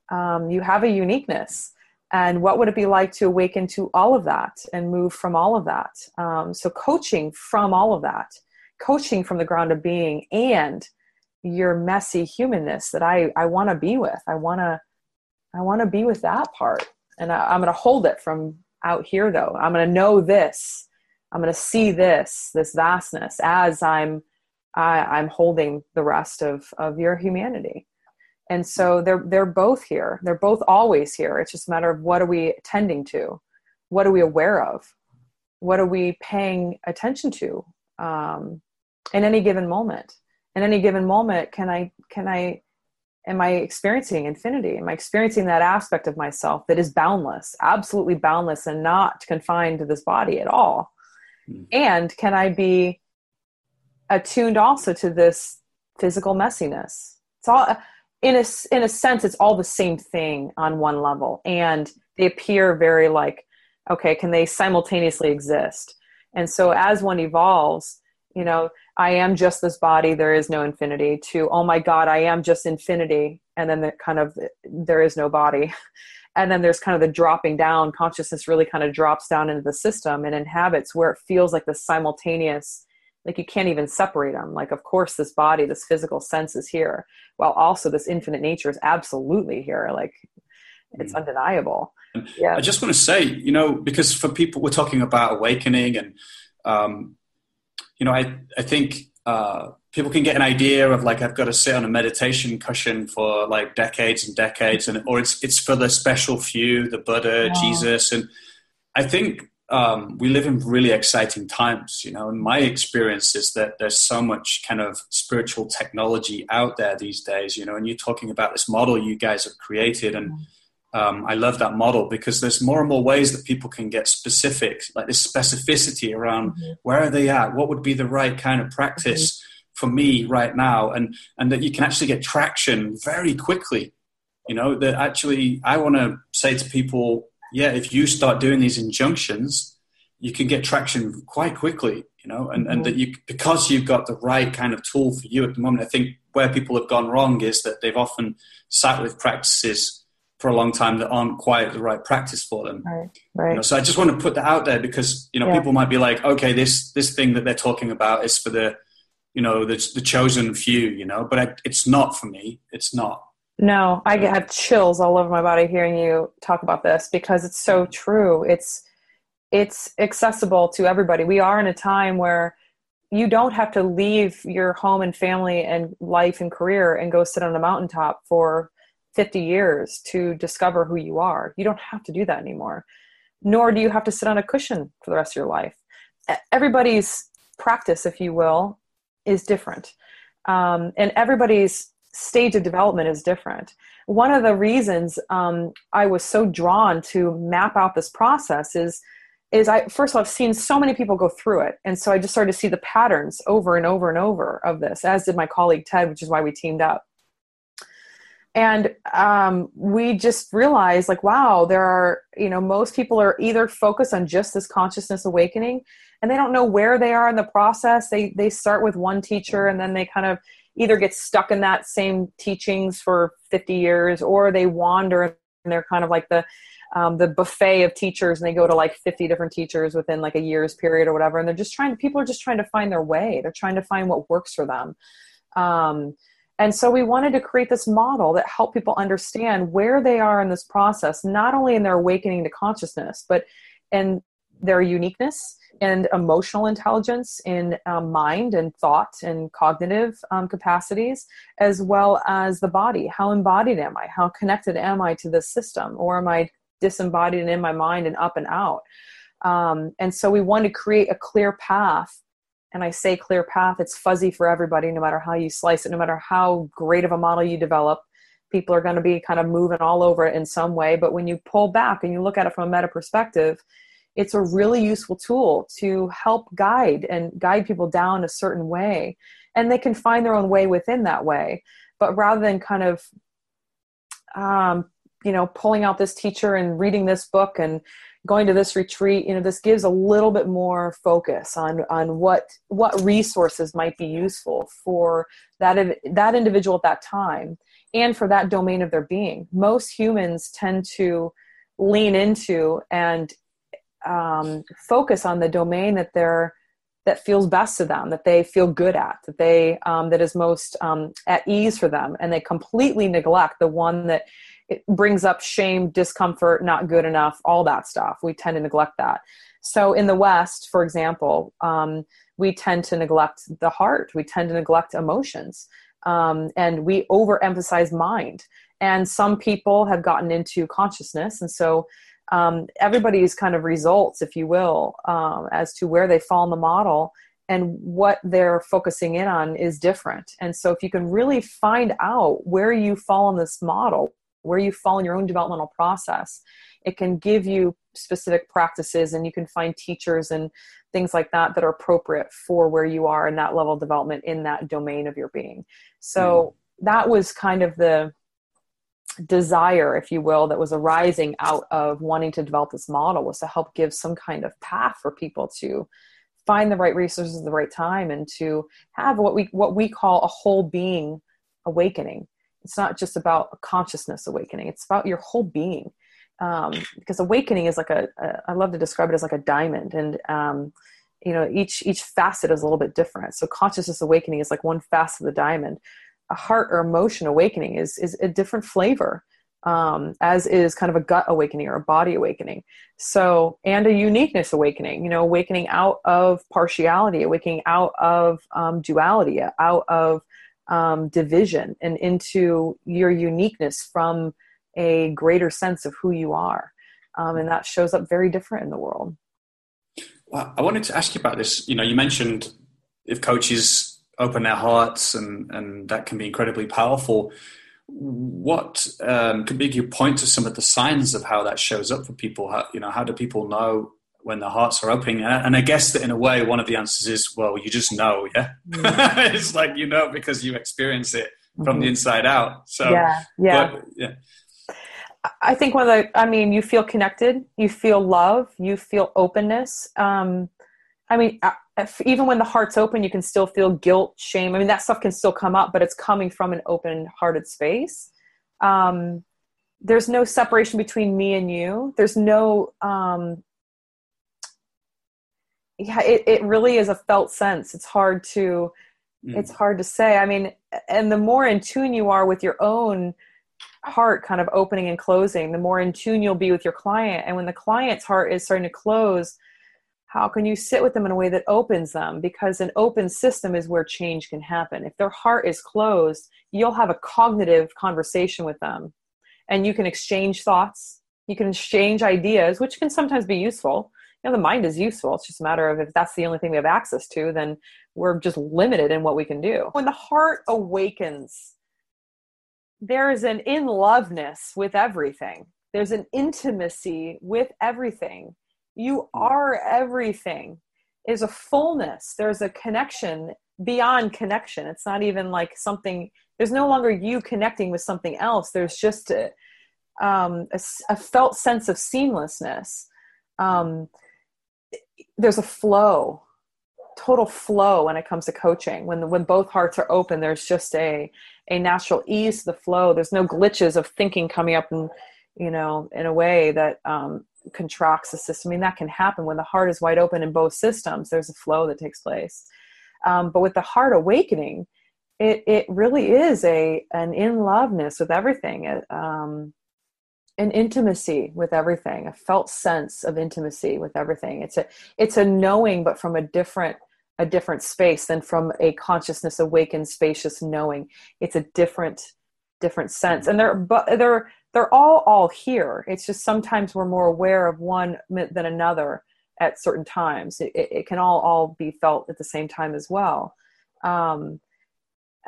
um, you have a uniqueness. And what would it be like to awaken to all of that and move from all of that? Um, so coaching from all of that coaching from the ground of being and your messy humanness that i i want to be with. I want to i want to be with that part. And I, i'm going to hold it from out here though. I'm going to know this i'm going to see this this vastness as i'm I, i'm holding the rest of of your humanity. And so they're they're both here. They're both always here. It's just a matter of what are we attending to? What are we aware of? What are we paying attention to um, in any given moment? In any given moment can i can i am i experiencing infinity? Am i experiencing that aspect of myself that is boundless absolutely boundless and not confined to this body at all mm. and can i be attuned also to this physical messiness? It's all in a in a sense it's all the same thing on one level. And they appear very like okay can they simultaneously exist? And so as one evolves you know i am just this body there is no infinity to oh my god i am just infinity and then the kind of there is no body and then there's kind of the dropping down consciousness really kind of drops down into the system and inhabits where it feels like the simultaneous like you can't even separate them like of course this body this physical sense is here while also this infinite nature is absolutely here. Like it's mm. undeniable. Yeah. I just want to say you know because for people we're talking about awakening and um, you know i i think uh, people can get an idea of like I've got to sit on a meditation cushion for like decades and decades, and or it's it's for the special few, the Buddha. Jesus, and I think um, we live in really exciting times, you know, and my experience is that there's so much kind of spiritual technology out there these days, you know, and you're talking about this model you guys have created. And um, I love that model because there's more and more ways that people can get specific, like this specificity around mm-hmm. where are they at? What would be the right kind of practice mm-hmm. for me right now? And, and that you can actually get traction very quickly. You know, that actually I want to say to people, yeah, if you start doing these injunctions, you can get traction quite quickly, you know, and, mm-hmm. and that you, because you've got the right kind of tool for you at the moment, I think where people have gone wrong is that they've often sat with practices for a long time that aren't quite the right practice for them. Right. Right. You know, so I just want to put that out there because, you know, yeah. people might be like, okay, this, this thing that they're talking about is for the, you know, the, the chosen few, you know, but I, it's not for me. It's not. No, I have chills all over my body hearing you talk about this because it's so mm-hmm. true. It's it's accessible to everybody. We are in a time where you don't have to leave your home and family and life and career and go sit on a mountaintop for 50 years to discover who you are. You don't have to do that anymore. Nor do you have to sit on a cushion for the rest of your life. Everybody's practice, if you will, is different. Um, and everybody's stage of development is different. One of the reasons um, I was so drawn to map out this process is is I first of all I've seen so many people go through it, and so I just started to see the patterns over and over and over of this, as did my colleague Ted, which is why we teamed up. And um, we just realized, like, wow, there are you know most people are either focused on just this consciousness awakening, and they don't know where they are in the process. They they start with one teacher, and then they kind of either get stuck in that same teachings for 50 years or they wander and they're kind of like the um, the buffet of teachers and they go to like 50 different teachers within like a year's period or whatever. And they're just trying people are just trying to find their way. They're trying to find what works for them. Um, and so we wanted to create this model that helped people understand where they are in this process not only in their awakening to consciousness but and their uniqueness and emotional intelligence in um, mind and thought and cognitive um, capacities, as well as the body. How embodied am I? How connected am I to this system? Or am I disembodied and in my mind and up and out? Um, and so we want to create a clear path. And I say clear path, it's fuzzy for everybody, no matter how you slice it, no matter how great of a model you develop. People are going to be kind of moving all over it in some way. But when you pull back and you look at it from a meta perspective, it's a really useful tool to help guide and guide people down a certain way and they can find their own way within that way but rather than kind of um, you know pulling out this teacher and reading this book and going to this retreat you know this gives a little bit more focus on on what what resources might be useful for that that individual at that time and for that domain of their being. Most humans tend to lean into and um, focus on the domain that they're that feels best to them that they feel good at that they um, that is most um, at ease for them. And they completely neglect the one that it brings up shame discomfort not good enough all that stuff. We tend to neglect that. So in the west for example um, we tend to neglect the heart. We tend to neglect emotions. Um, and we overemphasize mind. And some people have gotten into consciousness. And so um, everybody's kind of results, if you will, um, as to where they fall in the model and what they're focusing in on is different. And so, if you can really find out where you fall in this model, where you fall in your own developmental process, it can give you specific practices and you can find teachers and things like that that are appropriate for where you are in that level of development in that domain of your being. So, mm. that was kind of the desire, if you will, that was arising out of wanting to develop this model was to help give some kind of path for people to find the right resources at the right time and to have what we what we call a whole being awakening. It's not just about a consciousness awakening; it's about your whole being. Um, because awakening is like a, a, I love to describe it as like a diamond, and um, you know each each facet is a little bit different. So consciousness awakening is like one facet of the diamond a heart or emotion awakening is is a different flavor um, as is kind of a gut awakening or a body awakening so and a uniqueness awakening you know awakening out of partiality awakening out of um, duality out of um, division and into your uniqueness from a greater sense of who you are um, and that shows up very different in the world well, i wanted to ask you about this you know you mentioned if coaches open their hearts, and and that can be incredibly powerful. What um, could be you point to some of the signs of how that shows up for people? How, you know, how do people know when their hearts are opening? And I guess that in a way, one of the answers is, well, you just know, yeah. Mm-hmm. it's like you know because you experience it from mm-hmm. the inside out. So yeah, yeah, but, yeah. I think one of the, I mean, you feel connected, you feel love, you feel openness. Um, I mean, if, even when the heart's open, you can still feel guilt, shame. I mean, that stuff can still come up, but it's coming from an open hearted space. Um, there's no separation between me and you. There's no, um, yeah, it, it really is a felt sense. It's hard to, mm. it's hard to say. I mean, and the more in tune you are with your own heart kind of opening and closing, the more in tune you'll be with your client. And when the client's heart is starting to close, how can you sit with them in a way that opens them because an open system is where change can happen if their heart is closed you'll have a cognitive conversation with them and you can exchange thoughts you can exchange ideas which can sometimes be useful know the mind is useful. It's just a matter of if that's the only thing we have access to then we're just limited in what we can do. When the heart awakens there is an in loveness with everything. There's an intimacy with everything. You are everything. Is a fullness. There's a connection beyond connection. It's not even like something there's no longer you connecting with something else. There's just a, um, a, a felt sense of seamlessness. Um, there's a flow total flow when it comes to coaching when when both hearts are open there's just a a natural ease to the flow there's no glitches of thinking coming up and you know in a way that um, contracts the system. I mean, that can happen when the heart is wide open in both systems. There's a flow that takes place. Um, but with the heart awakening, it it really is a an in loveness with everything. It, um, an intimacy with everything a felt sense of intimacy with everything. It's a it's a knowing but from a different a different space than from a consciousness awakened spacious knowing. It's a different different sense. And they're but they're they're all all here. It's just sometimes we're more aware of one than another at certain times. It, it can all all be felt at the same time as well. Um,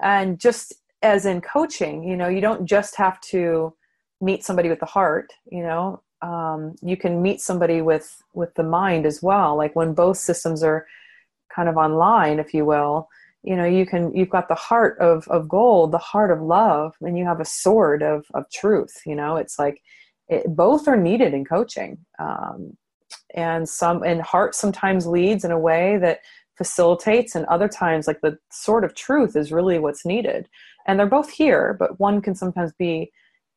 and just as in coaching you know you don't just have to meet somebody with the heart you know? Um, you can meet somebody with with the mind as well. Like when both systems are kind of online if you will you know you can you've got the heart of of gold the heart of love and you have a sword of of truth you know? It's like it, both are needed in coaching. Um, and some and heart sometimes leads in a way that facilitates and other times like the sword of truth is really what's needed. And they're both here but one can sometimes be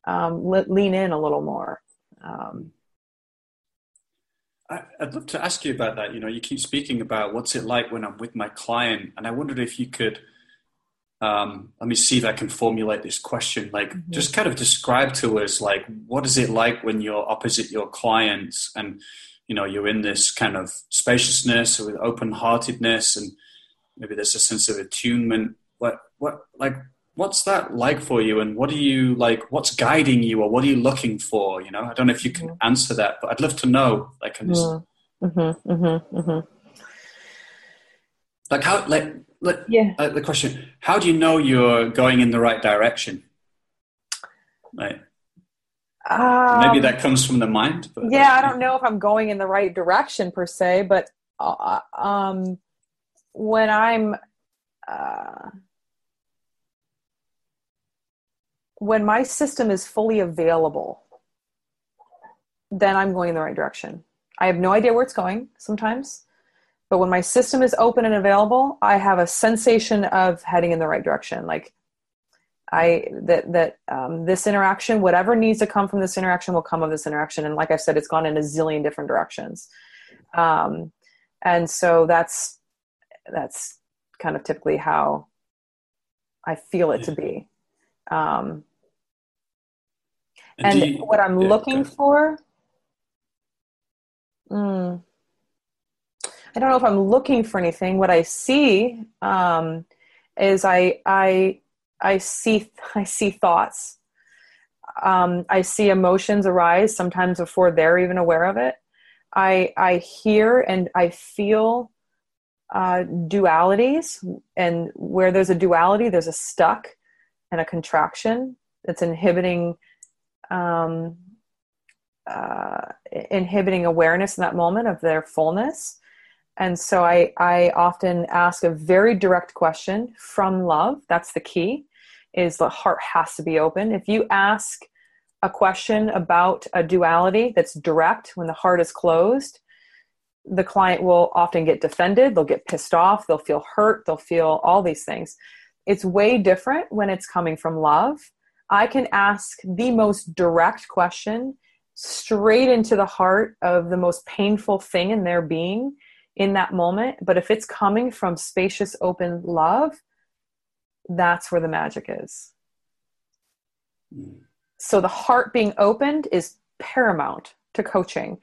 um, lean in a little more. Um, I'd love to ask you about that. You know, you keep speaking about what's it like when I'm with my client, and I wondered if you could. Um, let me see if I can formulate this question. Like, mm-hmm. just kind of describe to us, like, what is it like when you're opposite your clients, and you know, you're in this kind of spaciousness with open heartedness, and maybe there's a sense of attunement. What, what, like, what's that like for you and what are you like what's guiding you or what are you looking for you know i don't know if you can mm-hmm. answer that but i'd love to know like this mm-hmm. mm-hmm. Mm-hmm. mm-hmm. like how like, like yeah like the question how do you know you're going in the right direction right um, maybe that comes from the mind but yeah i don't know if i'm going in the right direction per se but uh, um when i'm uh when my system is fully available, then I'm going in the right direction. I have no idea where it's going sometimes, but when my system is open and available, I have a sensation of heading in the right direction. Like I that that um, this interaction, whatever needs to come from this interaction, will come of this interaction. And like I said, it's gone in a zillion different directions. Um, and so that's that's kind of typically how I feel it to be. Um, and, you, what I'm yeah, looking for, mm, I don't know if I'm looking for anything. What I see um, is I I I see I see thoughts. Um, I see emotions arise sometimes before they're even aware of it. I I hear and I feel uh, dualities, and where there's a duality, there's a stuck and a contraction that's inhibiting um, uh, inhibiting awareness in that moment of their fullness. And so I, I often ask a very direct question from love. That's the key, is the heart has to be open. If you ask a question about a duality that's direct when the heart is closed, the client will often get defended, they'll get pissed off, they'll feel hurt, they'll feel all these things. It's way different when it's coming from love I can ask the most direct question straight into the heart of the most painful thing in their being in that moment. But if it's coming from spacious, open love, that's where the magic is. So the heart being opened is paramount to coaching.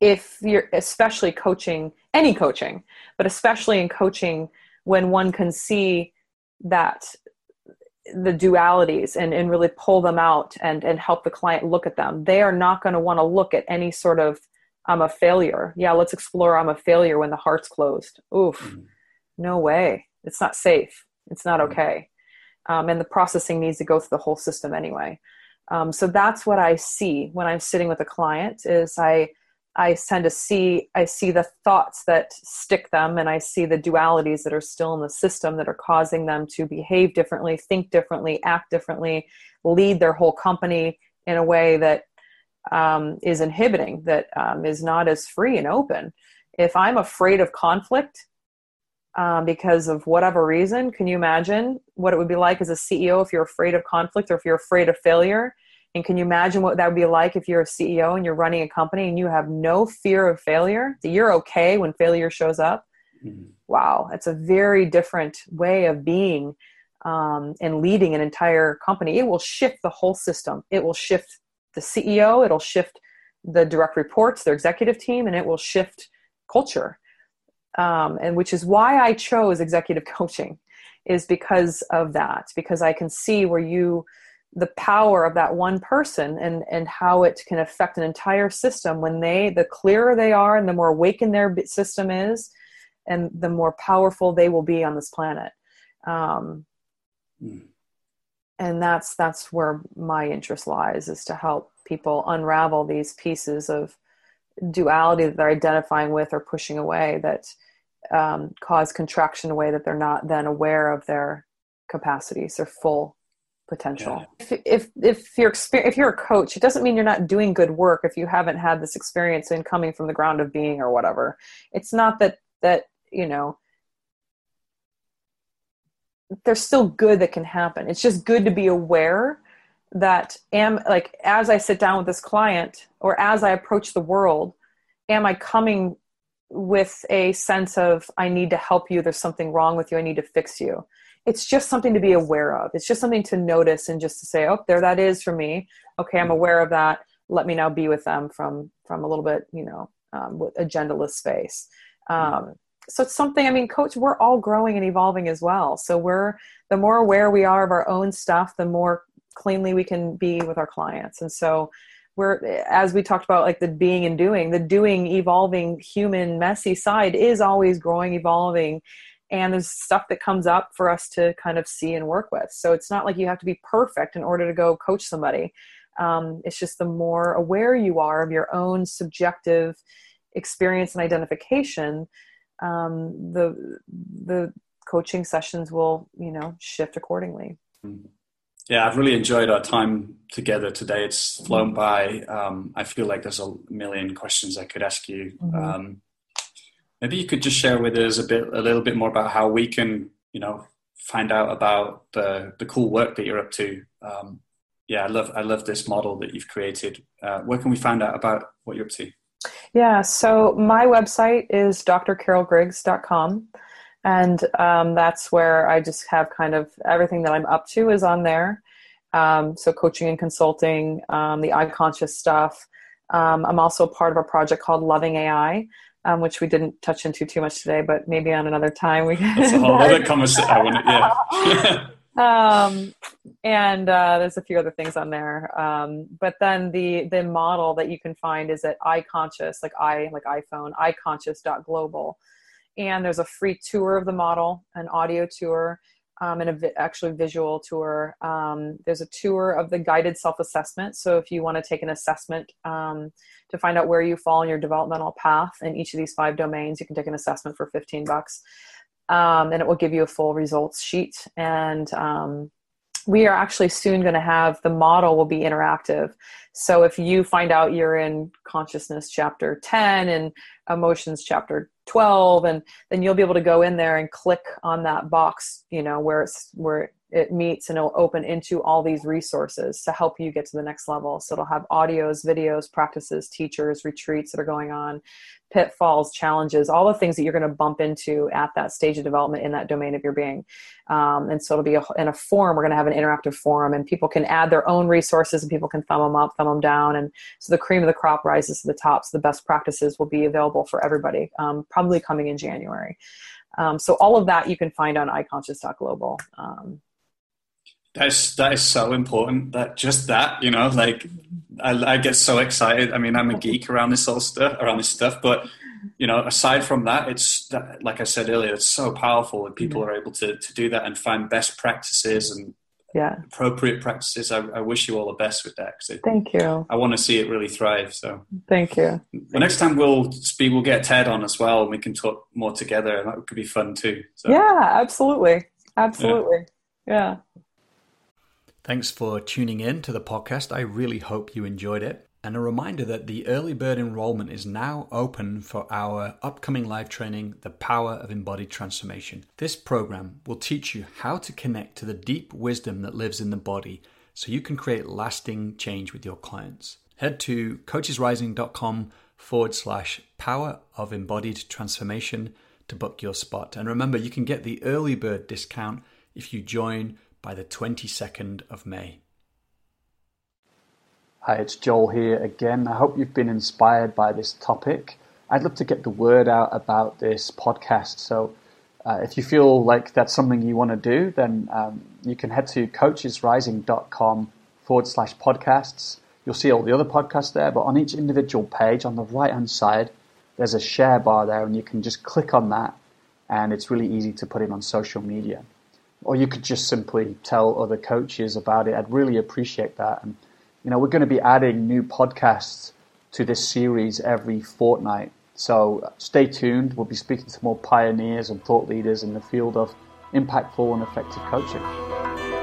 If you're especially coaching, any coaching, but especially in coaching when one can see that the dualities and, and really pull them out and, and help the client look at them. They are not going to want to look at any sort of I'm a failure. Yeah, let's explore I'm a failure when the heart's closed. Oof, mm-hmm. no way. It's not safe. It's not mm-hmm. okay. Um, and the processing needs to go through the whole system anyway. Um, so that's what I see when I'm sitting with a client is I I tend to see I see the thoughts that stick them and I see the dualities that are still in the system that are causing them to behave differently, think differently, act differently, lead their whole company in a way that um, is inhibiting, that um, is not as free and open. If I'm afraid of conflict um, because of whatever reason, can you imagine what it would be like as a CEO if you're afraid of conflict or if you're afraid of failure? And can you imagine what that would be like if you're a CEO and you're running a company and you have no fear of failure? That you're okay when failure shows up? Mm-hmm. Wow, it's a very different way of being um, and leading an entire company. It will shift the whole system. It will shift the ceo it'll shift the direct reports their executive team and it will shift culture um, and which is why i chose executive coaching is because of that because i can see where you the power of that one person and and how it can affect an entire system when they the clearer they are and the more awakened their system is and the more powerful they will be on this planet um, mm. and that's that's where my interest lies is to help people unravel these pieces of duality that they're identifying with or pushing away that um, cause contraction away that they're not then aware of their capacities their full potential. If, if if you're if you're a coach it doesn't mean you're not doing good work if you haven't had this experience in coming from the ground of being or whatever. It's not that that you know there's still good that can happen. It's just good to be aware that am like as i sit down with this client or as i approach the world am i coming with a sense of i need to help you. There's something wrong with you. I need to fix you it's just something to be aware of. It's just something to notice and just to say oh there that is for me. Okay i'm aware of that. Let me now be with them from from a little bit you know um, with agendaless space. Um, so it's something i mean coach we're all growing and evolving as well. So we're the more aware we are of our own stuff the more cleanly we can be with our clients. And so we're as we talked about like the being and doing the doing evolving human messy side is always growing evolving and there's stuff that comes up for us to kind of see and work with. So it's not like you have to be perfect in order to go coach somebody. Um, it's just the more aware you are of your own subjective experience and identification um, the the coaching sessions will you know shift accordingly. Yeah i've really enjoyed our time together today. It's flown by. Um, i feel like there's a million questions i could ask you. Mm-hmm. Maybe you could just share with us a bit a little bit more about how we can you know find out about the the cool work that you're up to um, yeah i love i love this model that you've created uh, where can we find out about what you're up to yeah, so my website is drcarolgriggs.com. And um, that's where I just have kind of everything that I'm up to is on there. Um, so coaching and consulting, um, the iConscious stuff. Um, I'm also part of a project called Loving AI, um, which we didn't touch into too much today, but maybe on another time we can. That's a whole other conversation. yeah. um, and uh, there's a few other things on there. Um, but then the the model that you can find is at iConscious, like i like iPhone, iConscious.global, and there's a free tour of the model, an audio tour, um, and a vi- actually visual tour. Um, there's a tour of the guided self assessment. So if you want to take an assessment um, to find out where you fall in your developmental path in each of these five domains, you can take an assessment for 15 bucks um, and it will give you a full results sheet. And um, we are actually soon going to have the model will be interactive. So if you find out you're in consciousness chapter 10 and emotions chapter 12, and then you'll be able to go in there and click on that box, you know, where it's where it meets and it'll open into all these resources to help you get to the next level. So it'll have audios, videos, practices, teachers, retreats that are going on, pitfalls, challenges, all the things that you're going to bump into at that stage of development in that domain of your being. Um, and so it'll be a, in a forum. We're going to have an interactive forum, and people can add their own resources, and people can thumb them up, thumb them down, and so the cream of the crop rises to the top. So the best practices will be available for everybody, um, probably coming in January. Um, so all of that you can find on iConscious.global. Um, that's that is so important. That just that, you know, like I, I get so excited. I mean, I'm a geek around this all stuff, around this stuff. But you know, aside from that, it's that, like I said earlier, it's so powerful that people are able to to do that and find best practices and yeah appropriate practices. I, I wish you all the best with that. Cause Thank you. I want to see it really thrive. So thank you. The next time we'll speak, we'll get Ted on as well, and we can talk more together, and that could be fun too. So. Yeah, absolutely, absolutely. yeah. yeah. Thanks for tuning in to the podcast. I really hope you enjoyed it. And a reminder that the early bird enrollment is now open for our upcoming live training, The Power of Embodied Transformation. This program will teach you how to connect to the deep wisdom that lives in the body so you can create lasting change with your clients. Head to coachesrising.com forward slash power of embodied transformation to book your spot. And remember, you can get the early bird discount if you join by the 22nd of May. Hi, it's Joel here again. I hope you've been inspired by this topic. I'd love to get the word out about this podcast. So, uh, if you feel like that's something you want to do, then um, you can head to coachesrising.com forward slash podcasts. You'll see all the other podcasts there, but on each individual page on the right hand side, there's a share bar there, and you can just click on that, and it's really easy to put it on social media. Or you could just simply tell other coaches about it. I'd really appreciate that. And you know, we're going to be adding new podcasts to this series every fortnight. So stay tuned. We'll be speaking to more pioneers and thought leaders in the field of impactful and effective coaching.